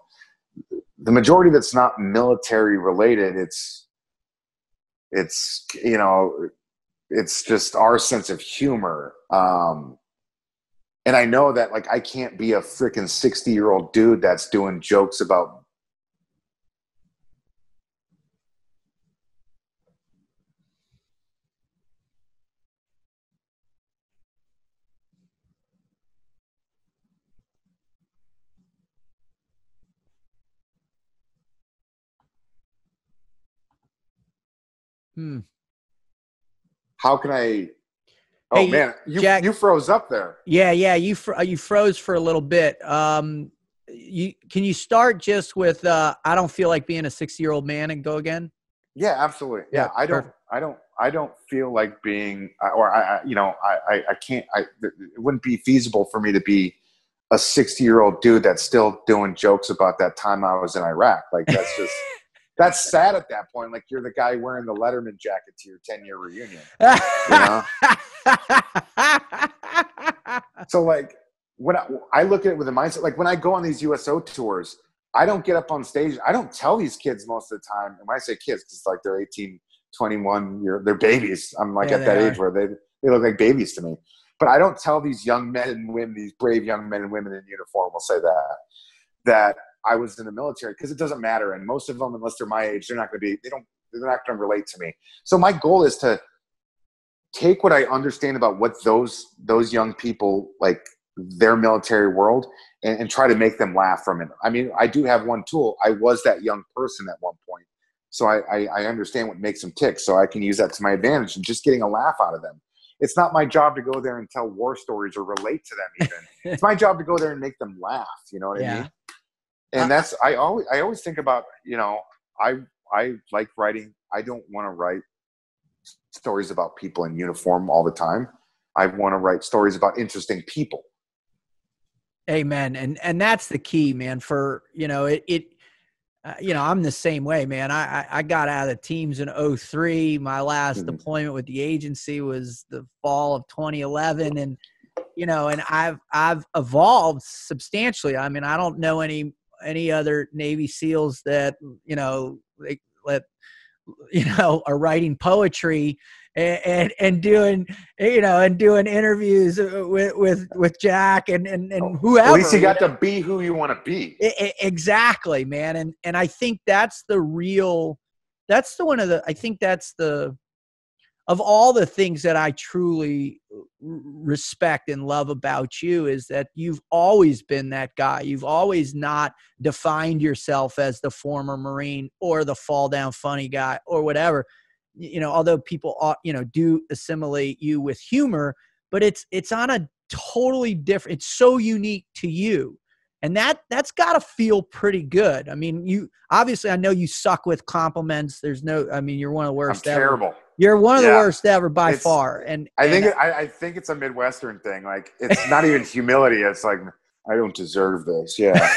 the majority that's not military related it's it's you know it's just our sense of humor um and I know that like I can't be a freaking 60 year old dude that's doing jokes about Hmm. How can I? Oh hey, man, you Jack, you froze up there. Yeah, yeah, you fr- you froze for a little bit. Um, you can you start just with uh, I don't feel like being a sixty year old man and go again. Yeah, absolutely. Yeah, yeah I don't. Perfect. I don't. I don't feel like being, or I, you know, I, I, I can't. I it wouldn't be feasible for me to be a sixty year old dude that's still doing jokes about that time I was in Iraq. Like that's just. that's sad at that point. Like you're the guy wearing the Letterman jacket to your 10 year reunion. You know? so like when I, I, look at it with a mindset, like when I go on these USO tours, I don't get up on stage. I don't tell these kids most of the time. And when I say kids, because like they're 18, 21, you're, they're babies. I'm like yeah, at that are. age where they, they look like babies to me. But I don't tell these young men and women, these brave young men and women in uniform, will say that, that I was in the military because it doesn't matter. And most of them, unless they're my age, they're not going to be, they don't, they're not going to relate to me. So my goal is to take what I understand about what those, those young people, like their military world and, and try to make them laugh from it. I mean, I do have one tool. I was that young person at one point. So I, I, I understand what makes them tick. So I can use that to my advantage and just getting a laugh out of them it's not my job to go there and tell war stories or relate to them even. it's my job to go there and make them laugh. You know what yeah. I mean? And uh, that's I always I always think about you know I I like writing. I don't want to write stories about people in uniform all the time. I want to write stories about interesting people. Amen. And and that's the key, man. For you know it it. Uh, you know, I'm the same way, man. I, I got out of teams in 03. My last mm-hmm. deployment with the agency was the fall of 2011. And, you know, and I've, I've evolved substantially. I mean, I don't know any any other Navy SEALs that you know they let you know are writing poetry and, and, and doing you know and doing interviews with with with Jack and and, and whoever. At least you got to be who you want to be. It, exactly, man. And and I think that's the real that's the one of the i think that's the of all the things that i truly respect and love about you is that you've always been that guy. You've always not defined yourself as the former marine or the fall down funny guy or whatever. You know although people you know do assimilate you with humor but it's it's on a totally different it's so unique to you and that that's got to feel pretty good. I mean, you obviously I know you suck with compliments. There's no, I mean, you're one of the worst. I'm ever. terrible. You're one of yeah. the worst ever by it's, far. And I think it, I, I, think it's a Midwestern thing. Like it's not even humility. It's like I don't deserve this. Yeah.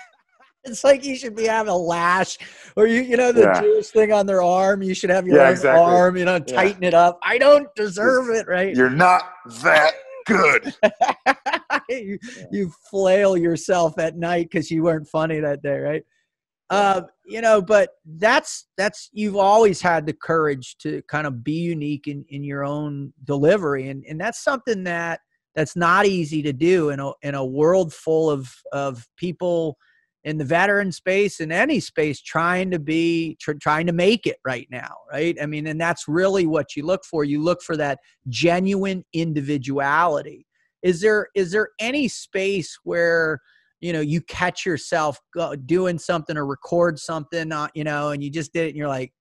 it's like you should be having a lash, or you you know the yeah. Jewish thing on their arm. You should have your yeah, exactly. arm. You know, tighten it up. I don't deserve it. Right. You're not that good. you, you flail yourself at night because you weren't funny that day, right? Uh, you know, but that's that's you've always had the courage to kind of be unique in, in your own delivery, and and that's something that that's not easy to do in a in a world full of of people in the veteran space in any space trying to be tr- trying to make it right now right? I mean and that's really what you look for. You look for that genuine individuality. Is there is there any space where you know you catch yourself doing something or record something uh, you know and you just did it and you're like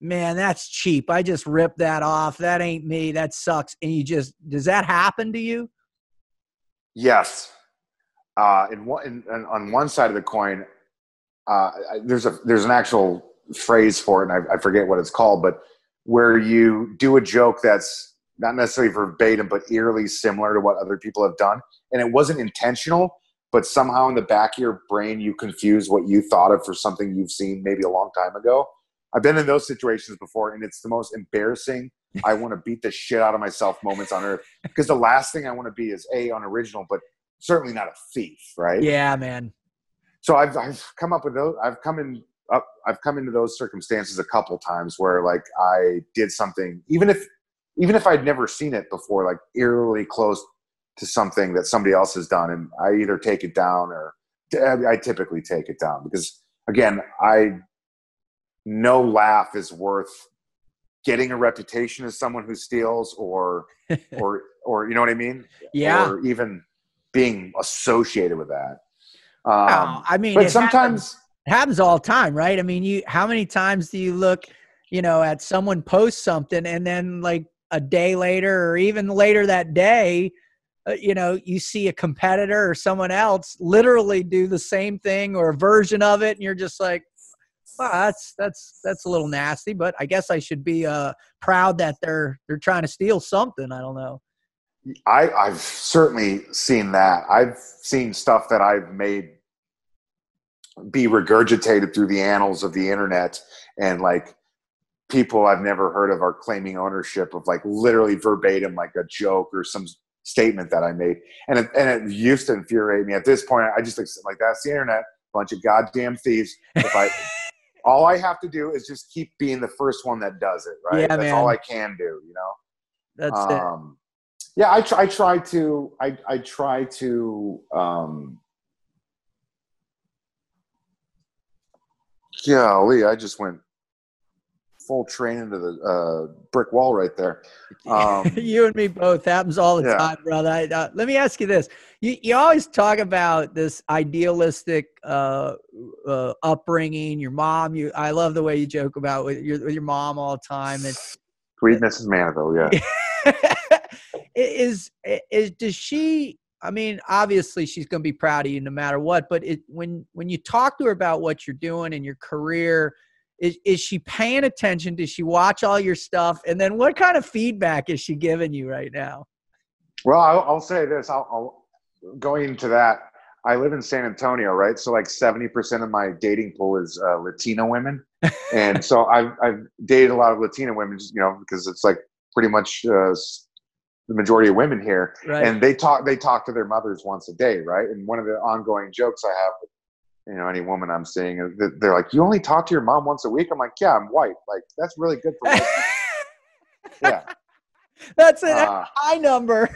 man that's cheap. I just ripped that off. That ain't me. That sucks. And you just does that happen to you? Yes uh, in one, in, on one side of the coin, uh, there's a there's an actual phrase for it, and I, I, forget what it's called, but where you do a joke that's not necessarily verbatim, but eerily similar to what other people have done, and it wasn't intentional, but somehow in the back of your brain you confuse what you thought of for something you've seen maybe a long time ago. I've been in those situations before, and it's the most embarrassing. I want to beat the shit out of myself moments on earth because the last thing I want to be is a unoriginal, but certainly not a thief, right? Yeah, man. So I've I've come up with those. I've come in up. I've come into those circumstances a couple times where like I did something, even if even if I'd never seen it before, like eerily close to something that somebody else has done, and I either take it down or I typically take it down because again, I no laugh is worth getting a reputation as someone who steals or or or you know what I mean? Yeah. Or even being associated with that. Um, I mean, but sometimes happens, it happens all the time, right? I mean, you how many times do you look, you know, at someone post something and then like a day later or even later that day, uh, you know, you see a competitor or someone else literally do the same thing or a version of it, and you're just like, well, that's that's that's a little nasty, but I guess I should be uh, proud that they're they're trying to steal something. I don't know. I, I've certainly seen that. I've seen stuff that I've made be regurgitated through the annals of the internet and like people I've never heard of are claiming ownership of like literally verbatim like a joke or some statement that I made. And it, and it used to infuriate me. At this point, I just like that's the internet, bunch of goddamn thieves. If I all I have to do is just keep being the first one that does it, right? Yeah, that's man. all I can do, you know. That's um, it yeah, I try, I try to, I, I try to, um, golly, I just went full train into the uh, brick wall right there. Um, you and me both happens all the yeah. time, brother. I, uh, let me ask you this: you, you always talk about this idealistic uh, uh, upbringing. Your mom, you, I love the way you joke about with your with your mom all the time. And sweet Mrs. Manitou, yeah. is is does she I mean, obviously she's going to be proud of you no matter what. But it, when when you talk to her about what you're doing and your career, is is she paying attention? Does she watch all your stuff? And then what kind of feedback is she giving you right now? Well, I'll, I'll say this. I'll, I'll, going into that. I live in San Antonio, right? So like seventy percent of my dating pool is uh, Latino women, and so I've I've dated a lot of Latino women, you know, because it's like pretty much uh, the majority of women here, right. and they talk they talk to their mothers once a day, right? And one of the ongoing jokes I have with you know any woman I'm seeing is that they're like, "You only talk to your mom once a week." I'm like, "Yeah, I'm white. Like that's really good for me." yeah, that's a uh, high number.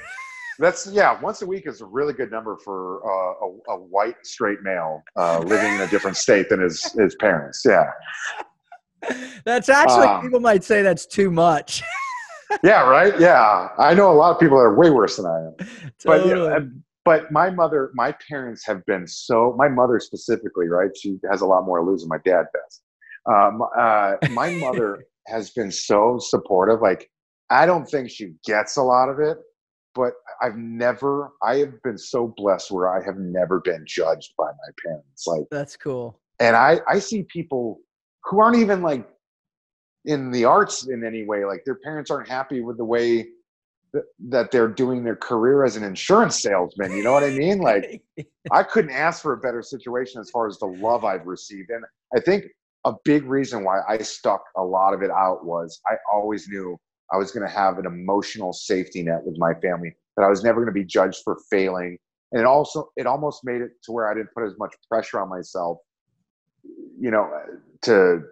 that's yeah. Once a week is a really good number for uh, a, a, white straight male uh, living in a different state than his his parents. Yeah. that's actually um, people might say that's too much. yeah, right. Yeah, I know a lot of people that are way worse than I am. Totally. But but my mother, my parents have been so. My mother specifically, right? She has a lot more to lose than my dad does. Um, uh, my mother has been so supportive. Like, I don't think she gets a lot of it, but I've never. I have been so blessed where I have never been judged by my parents. Like, that's cool. And I I see people who aren't even like in the arts in any way. Like, their parents aren't happy with the way that they're doing their career as an insurance salesman. You know what I mean? Like, I couldn't ask for a better situation as far as the love I've received. And I think a big reason why I stuck a lot of it out was I always knew I was going to have an emotional safety net with my family, that I was never going to be judged for failing. And it also, it almost made it to where I didn't put as much pressure on myself, you know, to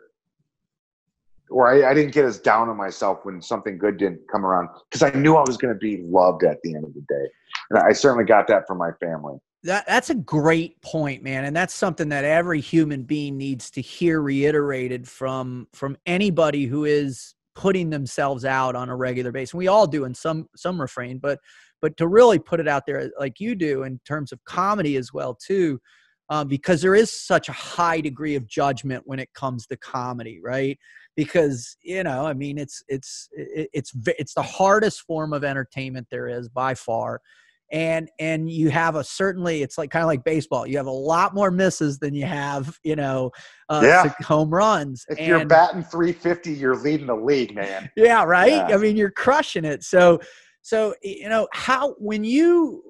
or I, I, didn't get as down on myself when something good didn't come around because I knew I was going to be loved at the end of the day, and I certainly got that from my family. That that's a great point, man, and that's something that every human being needs to hear reiterated from from anybody who is putting themselves out on a regular basis. We all do in some some refrain, but but to really put it out there like you do in terms of comedy as well too. Um, because there is such a high degree of judgment when it comes to comedy, right? because you know i mean it's it's it's it's the hardest form of entertainment there is by far and and you have a certainly it's like kind of like baseball you have a lot more misses than you have you know uh, yeah. home runs if and, you're batting 350 you're leading the league man yeah right yeah. i mean you're crushing it so so you know how when you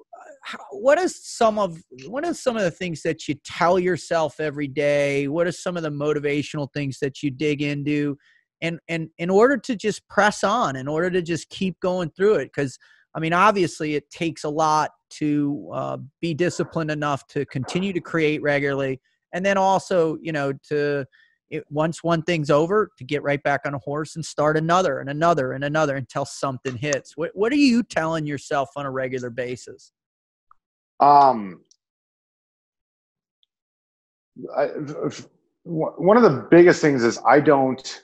what is some of what are some of the things that you tell yourself every day? What are some of the motivational things that you dig into? And and in order to just press on in order to just keep going through it because i mean obviously it takes a lot to uh, be disciplined enough to continue to create regularly. And then also you know to it, once one thing's over to get right back on a horse and start another and another and another until something hits. What, what are you telling yourself on a regular basis um, I, one of the biggest things is I don't.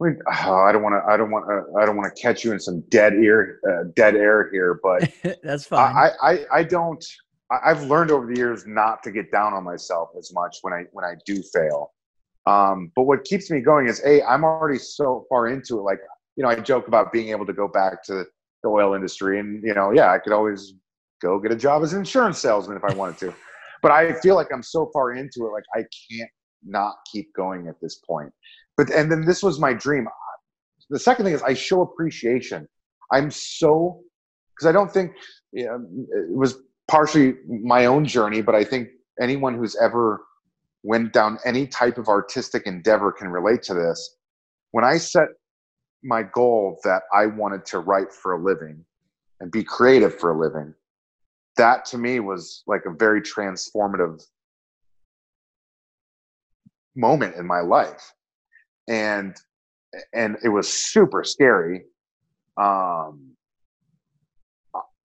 I, oh, don't want to. I don't want. Uh, I don't want to catch you in some dead ear, uh, dead air here. But that's fine. I, I, I don't. I've learned over the years not to get down on myself as much when I when I do fail. Um, but what keeps me going is a I'm already so far into it. Like you know, I joke about being able to go back to the oil industry. And, you know, yeah, I could always go get a job as an insurance salesman if I wanted to. But I feel like I'm so far into it, like I can't not keep going at this point. But, and then this was my dream. The second thing is I show appreciation. I'm so, because I don't think you um, know, it was partially my own journey, but I think anyone who's ever went down any type of artistic endeavor can relate to this. When I set my goal that I wanted to write for a living and be creative for a living, that to me was like a very transformative moment in my life. And and it was super scary. Um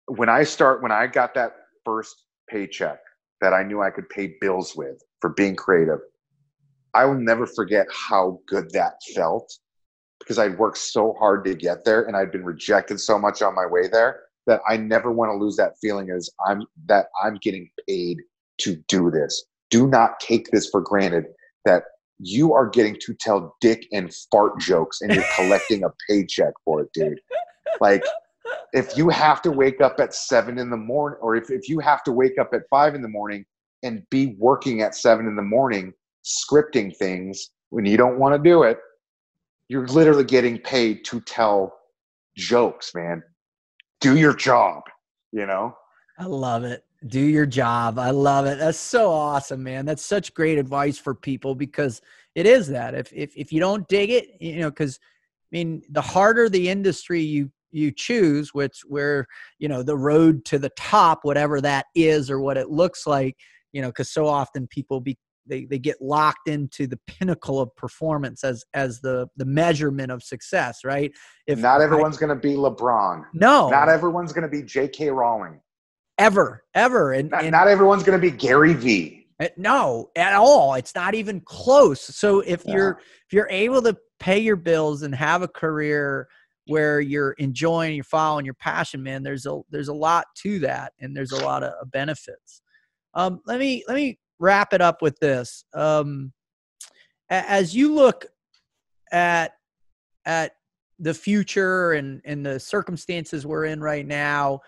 when I start when I got that first paycheck that I knew I could pay bills with for being creative, I will never forget how good that felt because I'd worked so hard to get there and I'd been rejected so much on my way there that I never want to lose that feeling as I'm that I'm getting paid to do this. Do not take this for granted that you are getting to tell dick and fart jokes and you're collecting a paycheck for it, dude. Like if you have to wake up at seven in the morning or if, if you have to wake up at five in the morning and be working at seven in the morning scripting things when you don't want to do it you're literally getting paid to tell jokes, man. Do your job, you know? I love it. Do your job. I love it. That's so awesome, man. That's such great advice for people because it is that. If if if you don't dig it, you know, because I mean, the harder the industry you you choose, which where you know the road to the top, whatever that is or what it looks like, you know, because so often people be they, they get locked into the pinnacle of performance as as the the measurement of success right if not everyone's going to be lebron no not everyone's going to be jk rowling ever ever and not, and not everyone's going to be gary vee Uh, no, at all. It's not even close. So if yeah. you're if you're able to pay your bills and have a career where you're enjoying, you're following your passion, man, there's a there's a lot to that, and there's a lot of benefits. Um, let me let me wrap it up with this. Um, as you look at at the future and and the circumstances we're in right now,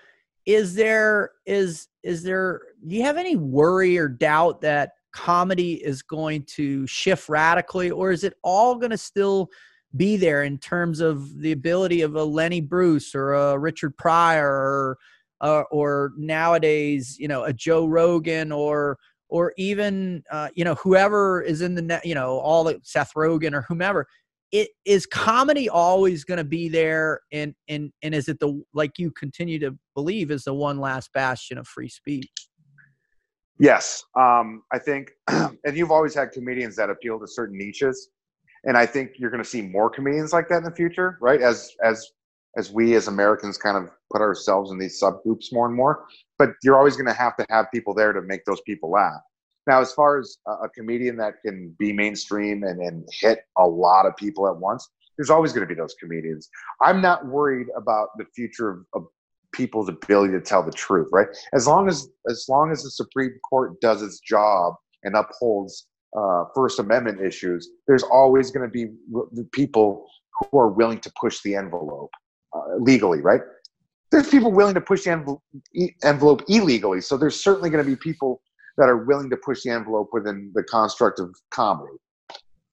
is there is is there do you have any worry or doubt that comedy is going to shift radically, or is it all going to still be there in terms of the ability of a Lenny Bruce or a Richard Pryor or uh, or nowadays, you know, a Joe Rogan or or even uh, you know whoever is in the net, you know, all the Seth Rogen or whomever. It is comedy always going to be there, and and and is it the like you continue to believe is the one last bastion of free speech? Yes, um, I think, and you've always had comedians that appeal to certain niches, and I think you're going to see more comedians like that in the future, right? As as as we as Americans kind of put ourselves in these subgroups more and more. But you're always going to have to have people there to make those people laugh. Now, as far as a, comedian that can be mainstream and, and hit a lot of people at once, there's always going to be those comedians. I'm not worried about the future of, of people's ability to tell the truth, right? As long as as long as the Supreme Court does its job and upholds uh, First Amendment issues, there's always going to be people who are willing to push the envelope uh, legally, right? There's people willing to push the envelope, envelope illegally, so there's certainly going to be people that are willing to push the envelope within the construct of comedy.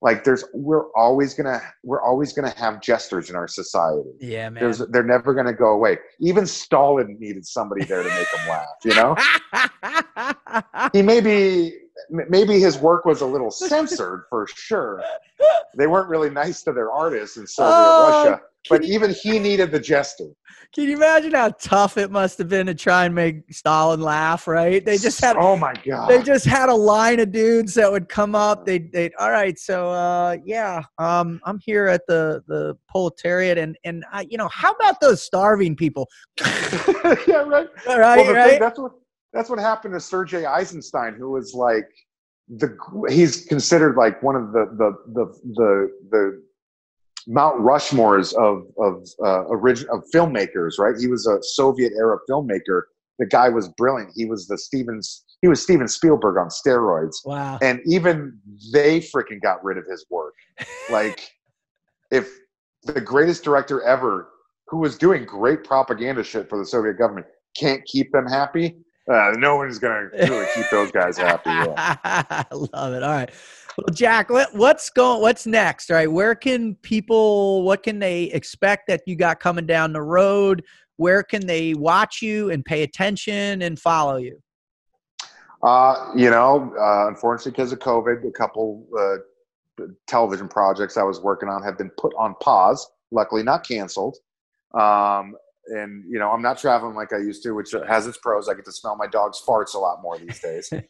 Like there's, we're always gonna, we're always gonna have jesters in our society. Yeah, man. There's, they're never gonna go away. Even Stalin needed somebody there to make him laugh. You know, he maybe, maybe his work was a little censored for sure. They weren't really nice to their artists in Soviet oh, Russia but even he needed the jester. Can you imagine how tough it must have been to try and make Stalin laugh? Right? They just had oh my god, they just had a line of dudes that would come up. They they all right. So uh, yeah, um, I'm here at the the proletariat, and and I, you know, how about those starving people? yeah, right. All right, well, right. Thing, that's what that's what happened to Sergei Eisenstein, who was like the he's considered like one of the the the the the Mount Rushmores of of uh, origin of filmmakers, right? He was a Soviet era filmmaker. The guy was brilliant. He was the Stevens. He was Steven Spielberg on steroids. Wow! And even they freaking got rid of his work. like, if the greatest director ever, who was doing great propaganda shit for the Soviet government, can't keep them happy, uh, no one's gonna really keep those guys happy. Yeah. I love it. All right. Well, Jack, what, what's going? What's next? Right, where can people? What can they expect that you got coming down the road? Where can they watch you and pay attention and follow you? Uh, you know, uh, unfortunately, because of COVID, a couple uh, television projects I was working on have been put on pause. Luckily, not canceled. Um, and you know i'm not traveling like i used to which has its pros. I get to smell my dog's farts a lot more these days.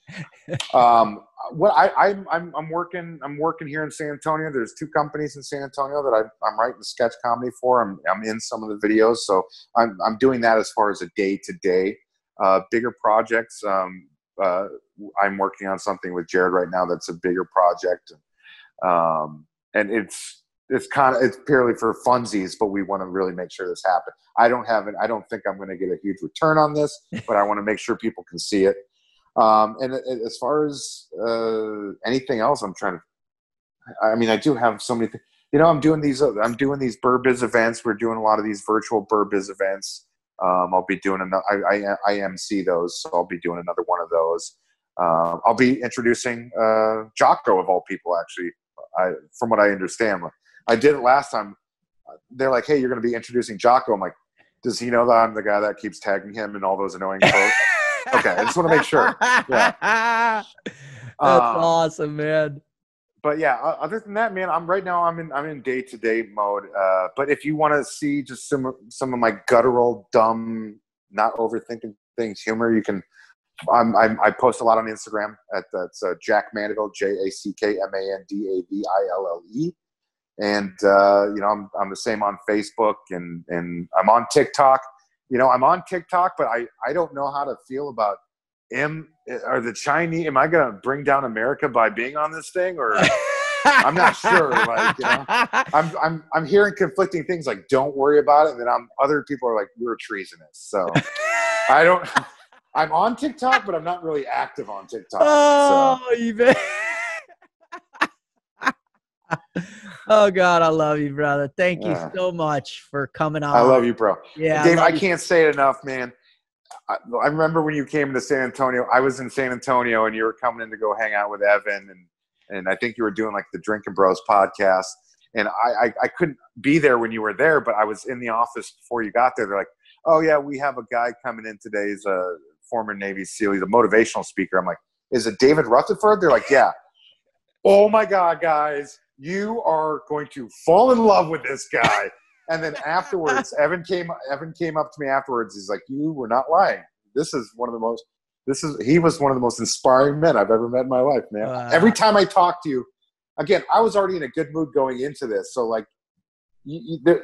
Um, what I, I'm, I'm i'm working i'm working here in san antonio. There's two companies in san antonio that I, i'm writing sketch comedy for. I'm, I'm in some of the videos so i'm, I'm doing that as far as a day to day. Bigger projects um, uh, i'm working on something with jared right now that's a bigger project. Um, and it's it's kind of it's purely for funsies, but we want to really make sure this happens. I don't have it. I don't think I'm going to get a huge return on this, but I want to make sure people can see it. Um, and as far as uh, anything else, I'm trying to. I mean, I do have so many. Th- you know, I'm doing these. Uh, I'm doing these Burbiz events. We're doing a lot of these virtual Burbiz events. Um, I'll be doing another. I, I, I MC those, so I'll be doing another one of those. Uh, I'll be introducing uh, Jocko of all people, actually. I, from what I understand, I did it last time. They're like, "Hey, you're going to be introducing Jocko." I'm like, "Does he know that I'm the guy that keeps tagging him and all those annoying posts?" okay, I just want to make sure. Yeah. That's um, awesome, man. But yeah, other than that, man, I'm right now. I'm in I'm in day to day mode. Uh, but if you want to see just some some of my guttural, dumb, not overthinking things humor, you can. I'm, I'm, i post a lot on Instagram at that's uh, Jack Mandaville, J A C K M A N D A V I L L E and uh, you know I'm, I'm the same on facebook and and i'm on tiktok you know i'm on tiktok but i i don't know how to feel about am are the Chinese? Am I going to bring down America by being on this thing, or I'm not sure. Like, you know, I'm I'm I'm hearing conflicting things. Like, don't worry about it. And then I'm other people are like, you're treasonous. So I don't. I'm on TikTok, but I'm not really active on TikTok. Oh, so. you bet. oh God, I love you, brother. Thank you Yeah. so much for coming on. I love you, bro. Yeah, Dave, love I can't say it enough, man. I, I remember when you came to San Antonio. I was in San Antonio, and you were coming in to go hang out with Evan, and and I think you were doing like the Drinking Bros podcast. And I, I I couldn't be there when you were there, but I was in the office before you got there. They're like, "Oh yeah, we have a guy coming in today. He's a former Navy SEAL. He's a motivational speaker." I'm like, "Is it David Rutherford?" They're like, "Yeah." Oh my God, guys, you are going to fall in love with this guy. And then afterwards, Evan came. Evan came up to me afterwards. He's like, "You were not lying. This is one of the most. This is he was one of the most inspiring men I've ever met in my life, man. Wow. Every time I talk to you, again, I was already in a good mood going into this. So like, you, you, there,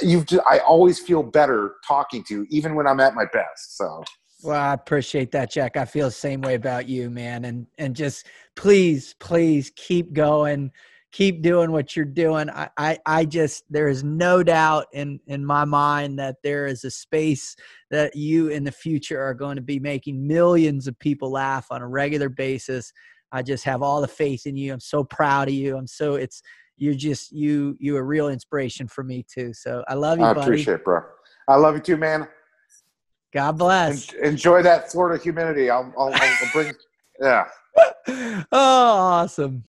you've. Just, I always feel better talking to you, even when I'm at my best. So Well, I appreciate that, Jack. I feel the same way about you, man. And and just please, please keep going, keep doing what you're doing. I I, I just there is no doubt in in my mind that there is a space that you in the future are going to be making millions of people laugh on a regular basis. I just have all the faith in you. I'm so proud of you. I'm so it's you're just you you a real inspiration for me too. So I love you, I buddy. appreciate it, bro. I love you too, man. God bless. En- enjoy that Florida humidity. I'll, I'll, I'll bring. Yeah. oh, awesome.